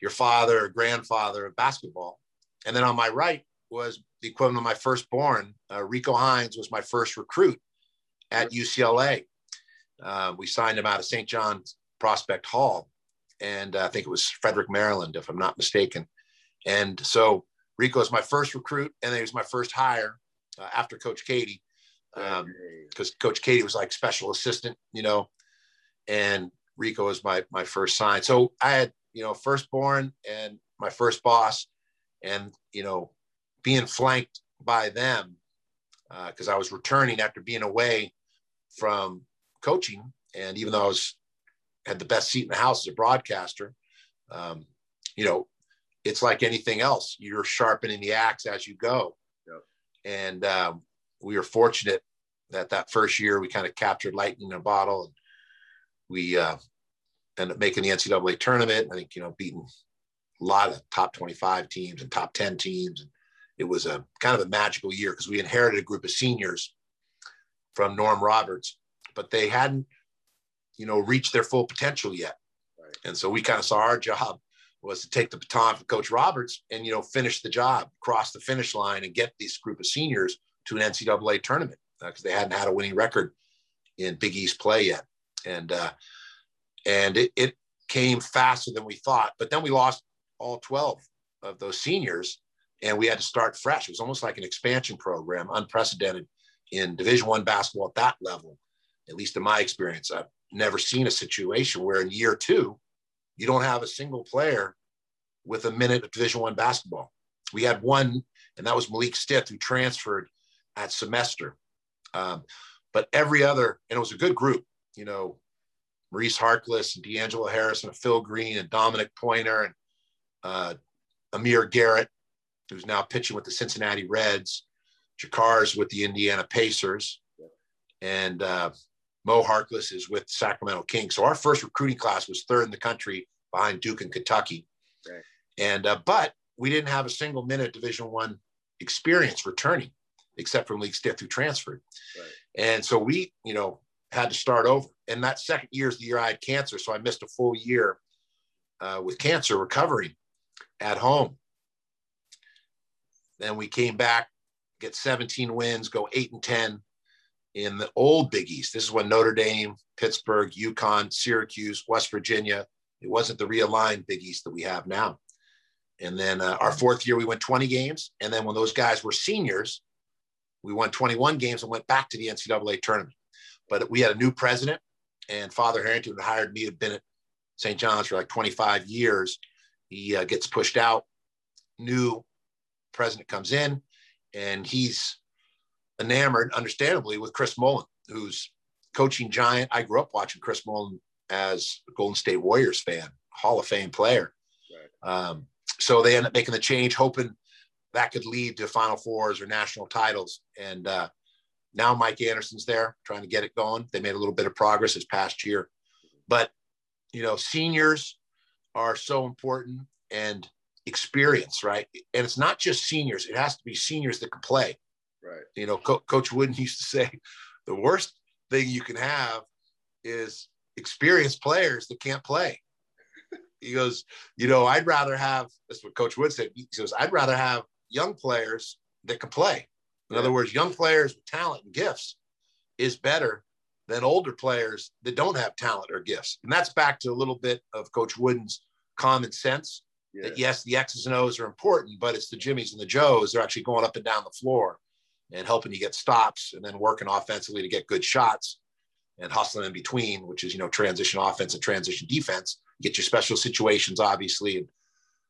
your father or grandfather of basketball. And then on my right was the equivalent of my firstborn. Uh, Rico Hines was my first recruit at UCLA. Uh, we signed him out of St. John's Prospect Hall, and uh, I think it was Frederick, Maryland, if I'm not mistaken. And so Rico was my first recruit, and he was my first hire uh, after Coach Keady, because um, Coach Keady was like special assistant, you know, and Rico was my my first sign. So I had you know firstborn and my first boss, and you know being flanked by them because uh, I was returning after being away from coaching. And even though I was had the best seat in the house as a broadcaster, um, you know, it's like anything else. You're sharpening the axe as you go. Yep. And um, we were fortunate that that first year we kind of captured lightning in a bottle, and we uh, ended up making the NCAA tournament. I think you know beating a lot of top 25 teams and top 10 teams. And it was a kind of a magical year because we inherited a group of seniors from Norm Roberts but they hadn't, you know, reached their full potential yet. Right. And so we kind of saw our job was to take the baton from Coach Roberts and you know finish the job, cross the finish line, and get this group of seniors to an NCAA tournament because uh, they hadn't had a winning record in Big East play yet, and uh, and it, it came faster than we thought. But then we lost all twelve of those seniors, and we had to start fresh. It was almost like an expansion program, unprecedented in Division One basketball at that level at least in my experience, I've never seen a situation where in year two, you don't have a single player with a minute of Division One basketball. We had one, and that was Malik Stith, who transferred at semester. Um, but every other, and it was a good group, you know, Maurice Harkless and D'Angelo Harris and Phil Green and Dominic Pointer and uh, Amir Garrett, who's now pitching with the Cincinnati Reds, Jakar's with the Indiana Pacers, and uh, Mo Harkless is with the Sacramento Kings. So our first recruiting class was third in the country behind Duke and Kentucky. Right. And uh, but we didn't have a single minute Division One experience returning, except from League Stith who transferred. Right. And so we, you know, had to start over. And that second year is the year I had cancer, so I missed a full year uh, with cancer recovering at home. Then we came back, get 17 wins, go eight and 10, in the old Big East. This is when Notre Dame, Pittsburgh, UConn, Syracuse, West Virginia. It wasn't the realigned Big East that we have now. And then uh, our fourth year, we went 20 games. And then when those guys were seniors, we won 21 games and went back to the NCAA tournament. But we had a new president, and Father Harrington had hired me, had been at St. John's for like 25 years. He uh, gets pushed out. New president comes in, and he's enamored, understandably, with Chris Mullin, who's coaching giant. I grew up watching Chris Mullin as a Golden State Warriors fan, Hall of Fame player. Right. Um, so they end up making the change, hoping that could lead to Final Fours or national titles. And uh, now Mike Anderson's there trying to get it going. They made a little bit of progress this past year, but you know, seniors are so important and experience, right? And it's not just seniors; it has to be seniors that can play. Right. You know, Co- Coach Wooden used to say, the worst thing you can have is experienced players that can't play. He goes, you know, I'd rather have. That's what Coach Wood said. He goes, I'd rather have young players that can play. In other words, young players with talent and gifts is better than older players that don't have talent or gifts. And that's back to a little bit of Coach Wooden's common sense Yeah. that yes, the X's and O's are important, but it's the Jimmies and the Joes. They're actually going up and down the floor and helping you get stops and then working offensively to get good shots and hustling in between, which is, you know, transition offense and transition defense. Get your special situations, obviously, and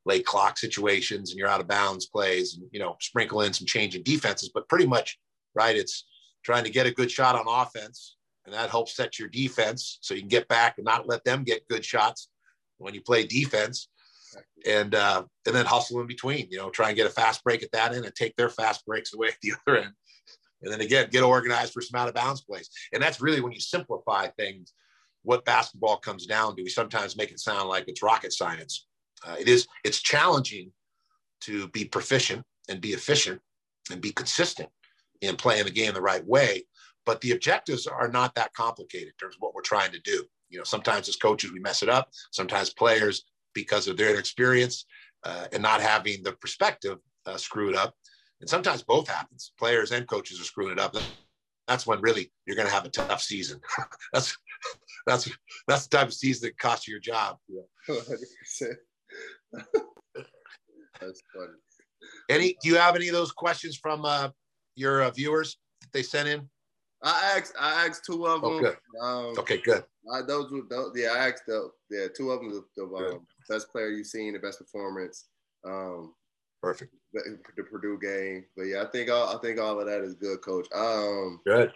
late clock situations and your out of bounds plays and, you know, sprinkle in some change in defenses. But pretty much, right, it's trying to get a good shot on offense. And that helps set your defense so you can get back and not let them get good shots when you play defense and uh, and then hustle in between. You know, try and get a fast break at that end and take their fast breaks away at the other end. And then again, get organized for some out of bounds plays. And that's really when you simplify things, what basketball comes down to. We sometimes make it sound like it's rocket science. Uh, it is. It's challenging to be proficient and be efficient and be consistent in playing the game the right way. But the objectives are not that complicated in terms of what we're trying to do. You know, sometimes as coaches we mess it up. Sometimes players because of their experience uh, and not having the perspective uh, screw it up. And sometimes both happens. Players and coaches are screwing it up. That's when really you're going to have a tough season. that's that's that's the type of season that costs you your job. 100%. That's funny. Any? Do you have any of those questions from uh, your uh, viewers that they sent in? I asked, I asked two of them. Oh, good. Um, Okay, good. I, those were, those, yeah, I asked the, yeah, two of them, the, the um, best player you've seen, the best performance, um, Perfect. the, the Purdue game. But yeah, I think all, I think all of that is good, Coach. Um, Good.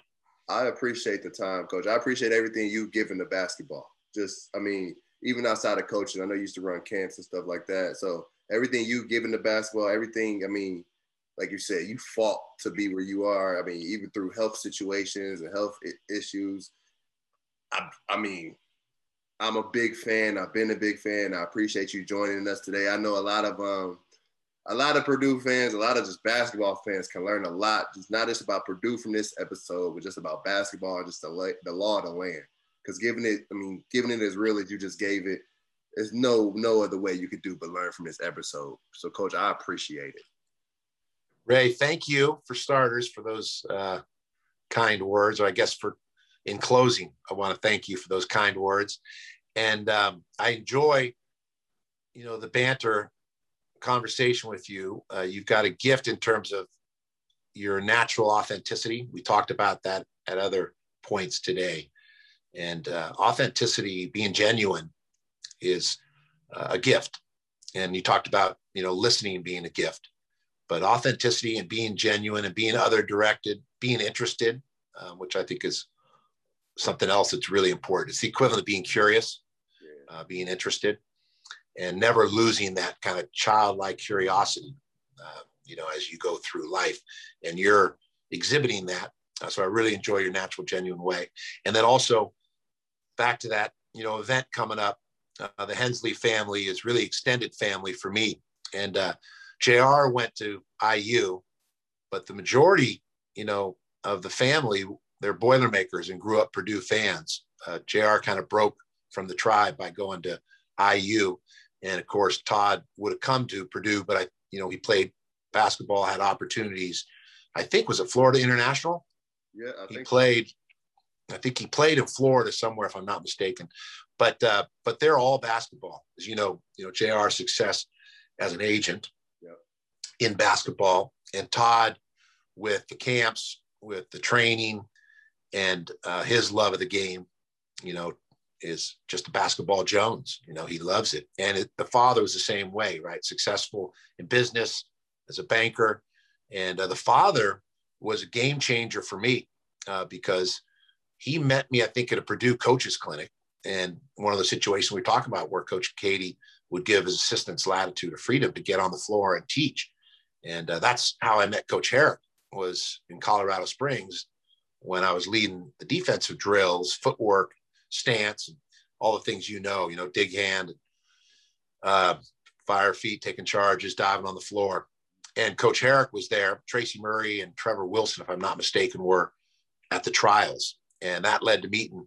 I appreciate the time, Coach. I appreciate everything you've given to basketball. Just, I mean, even outside of coaching, I know you used to run camps and stuff like that. So everything you've given to basketball, everything, I mean, like you said, you fought to be where you are. I mean, even through health situations and health issues. I, I mean, I'm a big fan. I've been a big fan. I appreciate you joining us today. I know a lot of um, a lot of Purdue fans, a lot of just basketball fans can learn a lot. Just not just about Purdue from this episode, but just about basketball and just the la- the law of the land. Because giving it, I mean, giving it as real as you just gave it, there's no no other way you could do but learn from this episode. So, Coach, I appreciate it. Ray, thank you for starters for those uh, kind words, or I guess for in closing, I want to thank you for those kind words. And um, I enjoy, you know, the banter conversation with you. Uh, you've got a gift in terms of your natural authenticity. We talked about that at other points today. And uh, authenticity, being genuine, is uh, a gift. And you talked about, you know, listening being a gift but authenticity and being genuine and being other directed, being interested, um, which I think is something else that's really important. It's the equivalent of being curious, uh, being interested, and never losing that kind of childlike curiosity, uh, you know, as you go through life. And you're exhibiting that. Uh, so I really enjoy your natural, genuine way. And then also back to that, you know, event coming up. Uh, the Hensley family is really extended family for me. And uh, JR went to IU, but the majority, you know, of the family, they're Boilermakers and grew up Purdue fans. Uh, JR kind of broke from the tribe by going to IU. And of course, Todd would have come to Purdue, but I, you know, he played basketball, had opportunities. I think was at Florida International. Yeah, I He played, I think he played in Florida somewhere, if I'm not mistaken. But uh, but they're all basketball, as you know. You know, JR's success as an agent in basketball, and Todd with the camps, with the training, and uh, his love of the game. You know, is just a basketball Jones. You know, he loves it, and it, the father was the same way, right? Successful in business as a banker, and uh, the father was a game changer for me uh, because he met me, I think, at a Purdue coaches clinic. And one of the situations we talk about where Coach Keady would give his assistants latitude or freedom to get on the floor and teach. And uh, that's how I met Coach Harrick was in Colorado Springs when I was leading the defensive drills, footwork, stance, all the things you know, you know, dig hand, uh, fire feet, taking charges, diving on the floor. And Coach Harrick was there. Tracy Murray and Trevor Wilson, if I'm not mistaken, were at the trials. And that led to meeting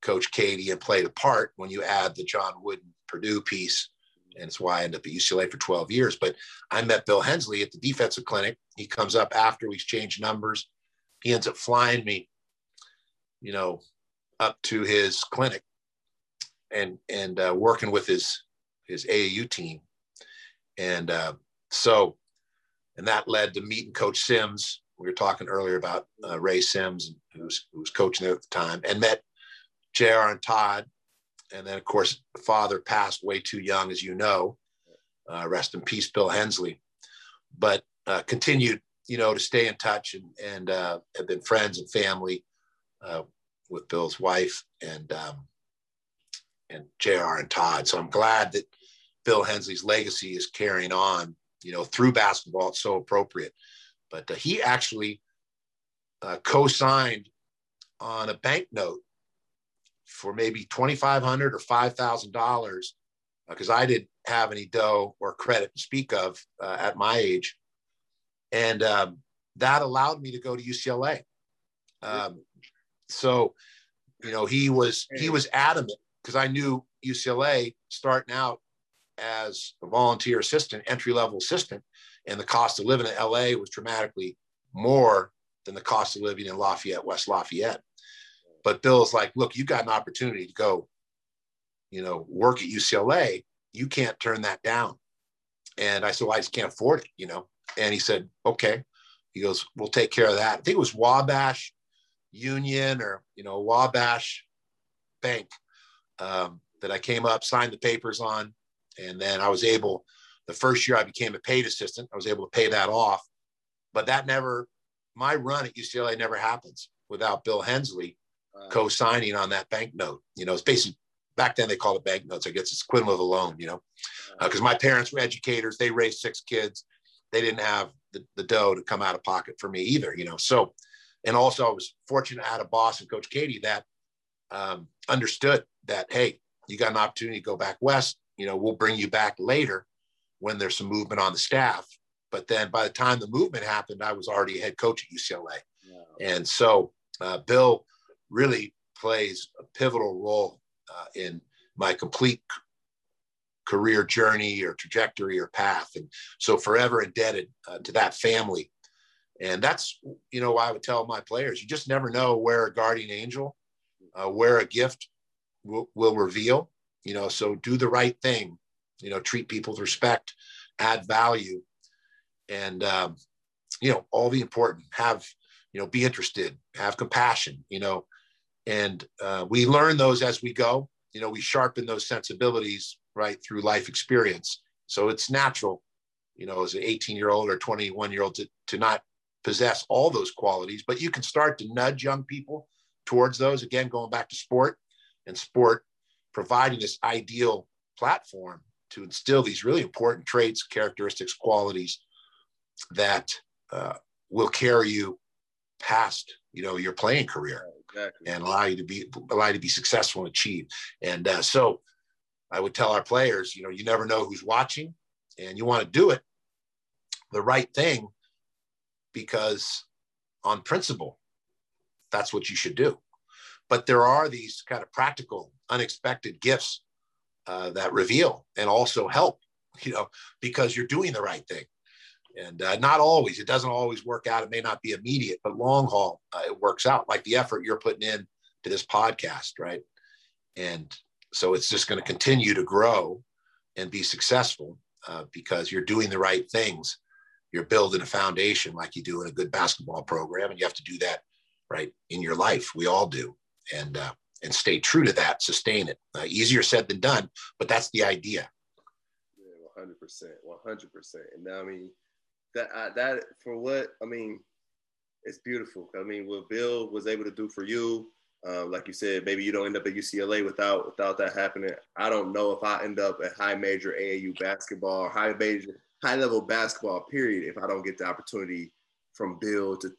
Coach Keady and played a part when you add the John Wooden Purdue piece. And it's why I ended up at UCLA for 12 years. But I met Bill Hensley at the defensive clinic. He comes up after we exchanged numbers. He ends up flying me, you know, up to his clinic and and uh, working with his his AAU team. And uh, so, and that led to meeting Coach Sims. We were talking earlier about uh, Ray Sims, who was, who was coaching there at the time, and met JR and Todd. And then, of course, the father passed way too young, as you know. Uh, rest in peace, Bill Hensley. But uh, continued, you know, to stay in touch and, and uh, have been friends and family uh, with Bill's wife and um, and JR and Todd. So I'm glad that Bill Hensley's legacy is carrying on, you know, through basketball. It's so appropriate. But uh, he actually uh, co-signed on a banknote for maybe 2500 or $5,000 because uh, I didn't have any dough or credit to speak of uh, at my age. And um, that allowed me to go to UCLA. Um, so, you know, he was, he was adamant because I knew UCLA starting out as a volunteer assistant, entry level assistant, and the cost of living in LA was dramatically more than the cost of living in Lafayette, West Lafayette. But Bill's like, look, you got an opportunity to go, you know, work at UCLA. You can't turn that down. And I said, well, I just can't afford it, you know. And he said, okay. He goes, we'll take care of that. I think it was Wabash Union or, you know, Wabash Bank um, that I came up, signed the papers on. And then I was able, the first year I became a paid assistant, I was able to pay that off. But that never, my run at UCLA never happens without Bill Hensley co-signing on that banknote. You know, it's basically back then they called it banknotes. I guess it's equivalent of a loan. You know, because uh, my parents were educators. They raised six kids. They didn't have the, the dough to come out of pocket for me either. You know, so and also I was fortunate I had a boss and Coach Keady that um, understood that hey, you got an opportunity to go back west. You know, we'll bring you back later when there's some movement on the staff. But then by the time the movement happened, I was already a head coach at UCLA. And so uh, Bill really plays a pivotal role uh, in my complete career journey or trajectory or path. And so forever indebted uh, to that family. And that's, you know, why I would tell my players, you just never know where a guardian angel, uh, where a gift will, will reveal, you know, so do the right thing, you know, treat people with respect, add value, and, um, you know, all the important, have, you know, be interested, have compassion, you know, and uh, we learn those as we go. You know we sharpen those sensibilities right through life experience. So it's natural you know as an 18 year old or 21 year old to, to not possess all those qualities but you can start to nudge young people towards those. Again going back to sport and sport providing this ideal platform to instill these really important traits characteristics qualities that uh, will carry you past you know your playing career exactly. and allow you to be allow you to be successful and achieve. And uh, so, I would tell our players, you know, you never know who's watching, and you want to do it the right thing because on principle, that's what you should do. But there are these kind of practical, unexpected gifts uh, that reveal and also help, you know, because you're doing the right thing. And uh, not always it doesn't always work out it may not be immediate but long haul uh, it works out like the effort you're putting in to this podcast right? And so it's just going to continue to grow and be successful uh, because you're doing the right things. You're building a foundation like you do in a good basketball program and you have to do that right in your life. We all do. And uh, and stay true to that sustain it uh, easier said than done but that's the idea yeah 100% 100% and now i mean that I, that for what I mean, it's beautiful. I mean, what Bill was able to do for you, Um, like you said, maybe you don't end up at UCLA without without that happening. I don't know if I end up at high major AAU basketball high major high level basketball period if I don't get the opportunity from Bill to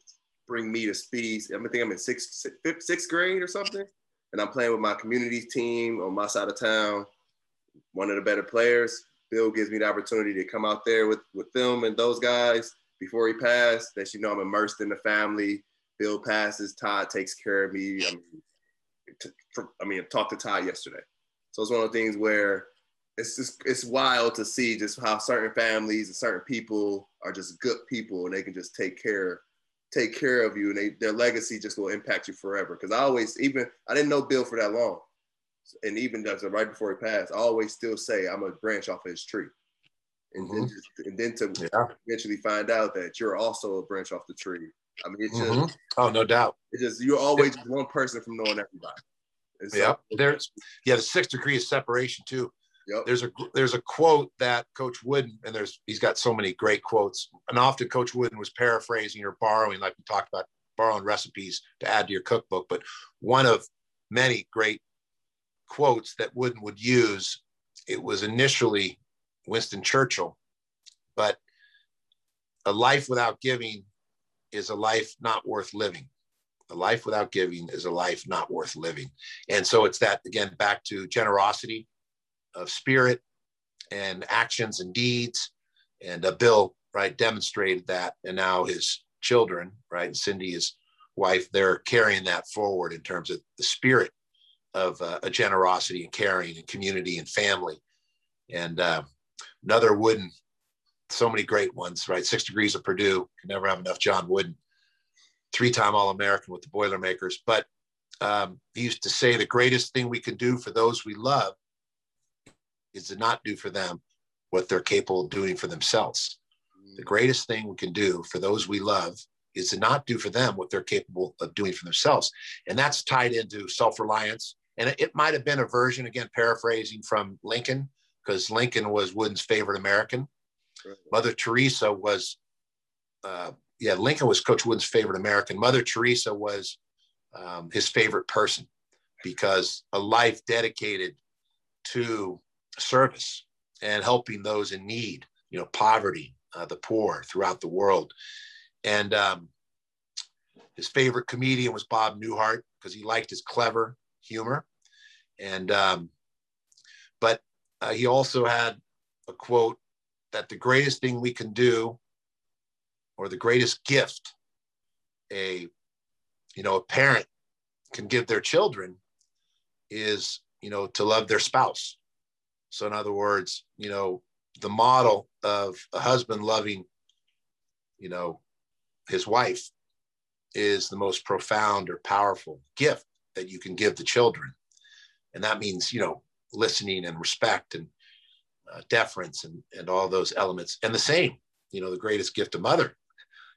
bring me to speed. I think I'm in sixth, sixth grade or something, and I'm playing with my community team on my side of town. One of the better players. Bill gives me the opportunity to come out there with with them and those guys before he passed. That you know I'm immersed in the family. Bill passes. Todd takes care of me. I mean, to, I mean, I talked to Todd yesterday, so it's one of the things where it's just it's wild to see just how certain families and certain people are just good people and they can just take care take care of you and they, their legacy just will impact you forever. Because I always even I didn't know Bill for that long, and even just right before he passed, I always still say I'm a branch off of his tree, and mm-hmm. then just, and then to yeah. eventually find out that you're also a branch off the tree. I mean, it's mm-hmm. oh no doubt. It's just you're always just one person from knowing everybody. yeah, there's yeah the sixth degree of separation too. Yep. There's a there's a quote that Coach Wooden and there's he's got so many great quotes and often Coach Wooden was paraphrasing or borrowing like we talked about borrowing recipes to add to your cookbook but one of many great quotes that Wooden would use it was initially Winston Churchill but a life without giving is a life not worth living a life without giving is a life not worth living and so it's that again back to generosity of spirit and actions and deeds. And uh, Bill, right, demonstrated that. And now his children, right, and Cindy, his wife, they're carrying that forward in terms of the spirit of uh, a generosity and caring and community and family. And uh, another Wooden, so many great ones, right? Six Degrees of Purdue, can never have enough John Wooden, three time All American with the Boilermakers. But um, he used to say the greatest thing we can do for those we love is to not do for them what they're capable of doing for themselves. The greatest thing we can do for those we love is to not do for them what they're capable of doing for themselves. And that's tied into self reliance. And it, might have been a version, again, paraphrasing from Lincoln, because Lincoln was Wooden's favorite American. Mother Teresa was, uh, yeah, Lincoln was Coach Wooden's favorite American. Mother Teresa was um, his favorite person because a life dedicated to service and helping those in need, you know, poverty, uh, the poor throughout the world. And um, his favorite comedian was Bob Newhart because he liked his clever humor. And, um, but uh, he also had a quote that the greatest thing we can do, or the greatest gift a, you know, a parent can give their children is, you know, to love their spouse so, in other words, you know, the model of a husband loving, you know, his wife is the most profound or powerful gift that you can give the children. And that means, you know, listening and respect and uh, deference and, and all those elements. And the same, you know, the greatest gift a mother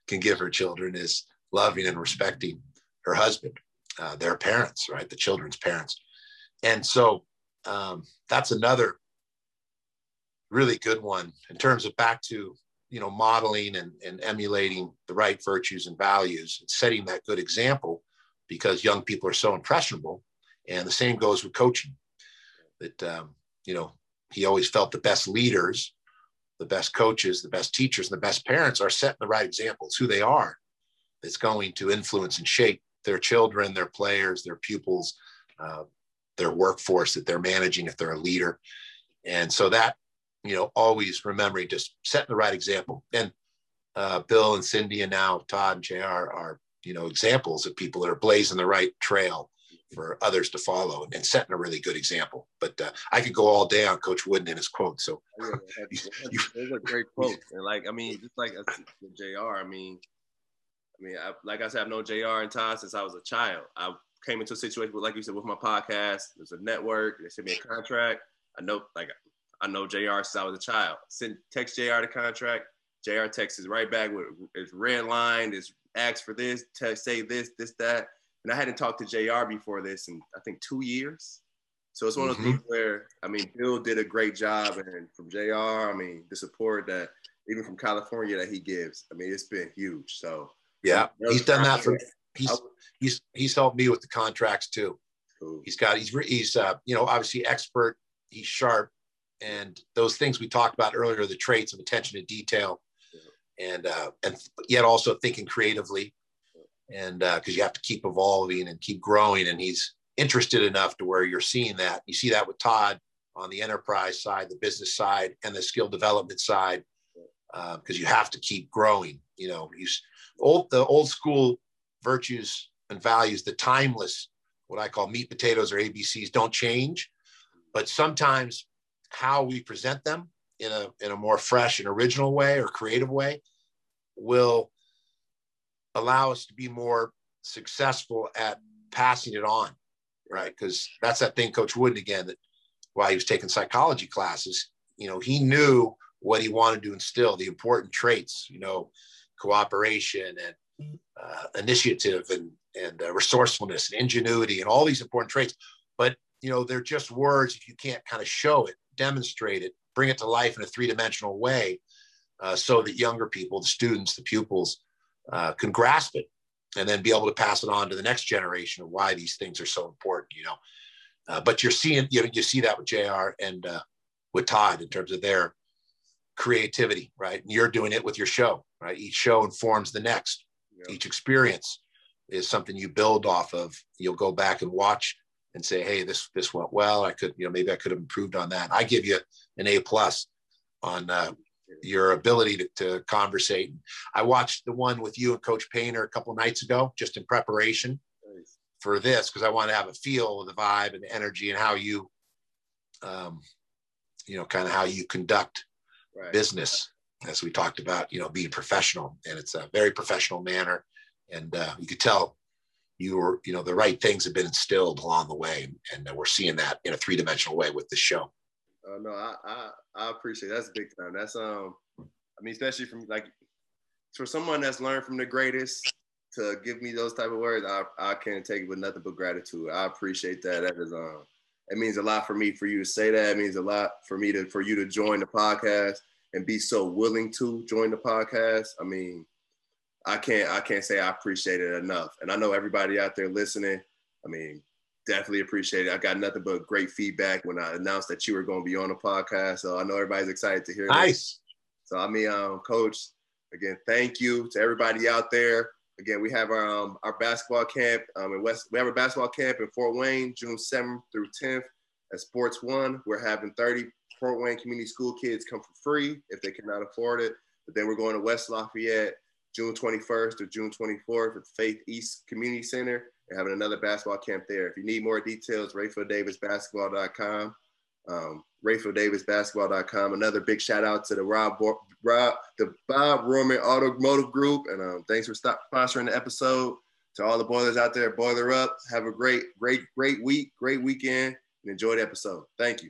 can give her children is loving and respecting her husband, uh, their parents, right? The children's parents. And so um, that's another really good one in terms of back to you know modeling and, and emulating the right virtues and values and setting that good example because young people are so impressionable. And the same goes with coaching that um, you know he always felt the best leaders the best coaches the best teachers and the best parents are setting the right examples who they are that's going to influence and shape their children their players their pupils uh, their workforce that they're managing if they're a leader. And so that you know, always remembering just setting the right example. And uh, Bill and Cindy and now Todd and JR are, you know, examples of people that are blazing the right trail for others to follow and, and setting a really good example. But uh, I could go all day on Coach Wooden and his quotes. So oh, yeah, those are great quotes. And like, I mean, just like JR, I mean, I mean, I, like I said, I've known JR and Todd since I was a child. I came into a situation with, like you said, with my podcast. There's a network. They sent me a contract. I know, like I know JR since I was a child. Send text JR the contract. JR texts is right back with his red line, is ask for this, text, say this, this, that. And I hadn't talked to JR before this in I think two years. So it's one of those mm-hmm. things where I mean Bill did a great job and from JR, I mean the support that even from California that he gives, I mean it's been huge. So yeah, he's done that for he's he's he's helped me with the contracts too. Cool. He's got he's he's uh, you know obviously expert. He's sharp, and those things we talked about earlier, the traits of attention to detail, yeah. and uh, and yet also thinking creatively, and because uh, you have to keep evolving and keep growing. And he's interested enough to where you're seeing that. You see that with Todd on the enterprise side, the business side, and the skill development side, because uh, you have to keep growing. You know, he's old the old school virtues and values, the timeless, what I call meat potatoes or ABCs, don't change. But sometimes how we present them in a in a more fresh and original way or creative way will allow us to be more successful at passing it on right? Because that's that thing coach wooden again that while he was taking psychology classes you know he knew what he wanted to instill the important traits you know cooperation and uh, initiative and and uh, resourcefulness and ingenuity and all these important traits. But you know they're just words if you can't kind of show it demonstrate it bring it to life in a three-dimensional way uh, so that younger people the students the pupils uh, can grasp it and then be able to pass it on to the next generation of why these things are so important you know? Uh, but you're seeing you know you see that with jr and uh, with todd in terms of their creativity right? And you're doing it with your show right? Each show informs the next. Yeah. each experience is something you build off of. You'll go back and watch and say hey this this went well i could you know maybe i could have improved on that i give you an a plus on uh, your ability to, to conversate. I watched the one with you and Coach Painter a couple nights ago, just in preparation nice. for this, because I want to have a feel of the vibe and the energy and how you, um, you know, kind of how you conduct right. business, as we talked about, you know, being professional, and it's a very professional manner, and uh, you could tell you were, you know, the right things have been instilled along the way, and we're seeing that in a three dimensional way with the show. Uh, no, I, I I appreciate it. that's big time. That's um, I mean, especially from like for someone that's learned from the greatest to give me those type of words, I I can't take it with nothing but gratitude. I appreciate that. That is um, it means a lot for me for you to say that. It means a lot for me to for you to join the podcast and be so willing to join the podcast. I mean, I can't I can't say I appreciate it enough. And I know everybody out there listening. I mean, definitely appreciate it. I got nothing but great feedback when I announced that you were going to be on the podcast. So I know everybody's excited to hear. Nice. So I mean, um, coach, again, thank you to everybody out there. Again, we have our um, our basketball camp um, in West. We have a basketball camp in Fort Wayne, June 7th through 10th at Sports One. We're having 30 Fort Wayne Community School kids come for free if they cannot afford it. But then we're going to West Lafayette June 21st or June 24th at Faith East Community Center and having another basketball camp there. If you need more details, RaphealDavisBasketball.com. Um, RaphealDavisBasketball.com. Another big shout out to the Rob, Rob the Bob Rohrman Automotive Group, and um, thanks for sponsoring the episode. To all the boilers out there, boiler up. Have a great, great, great week, great weekend, and enjoy the episode. Thank you.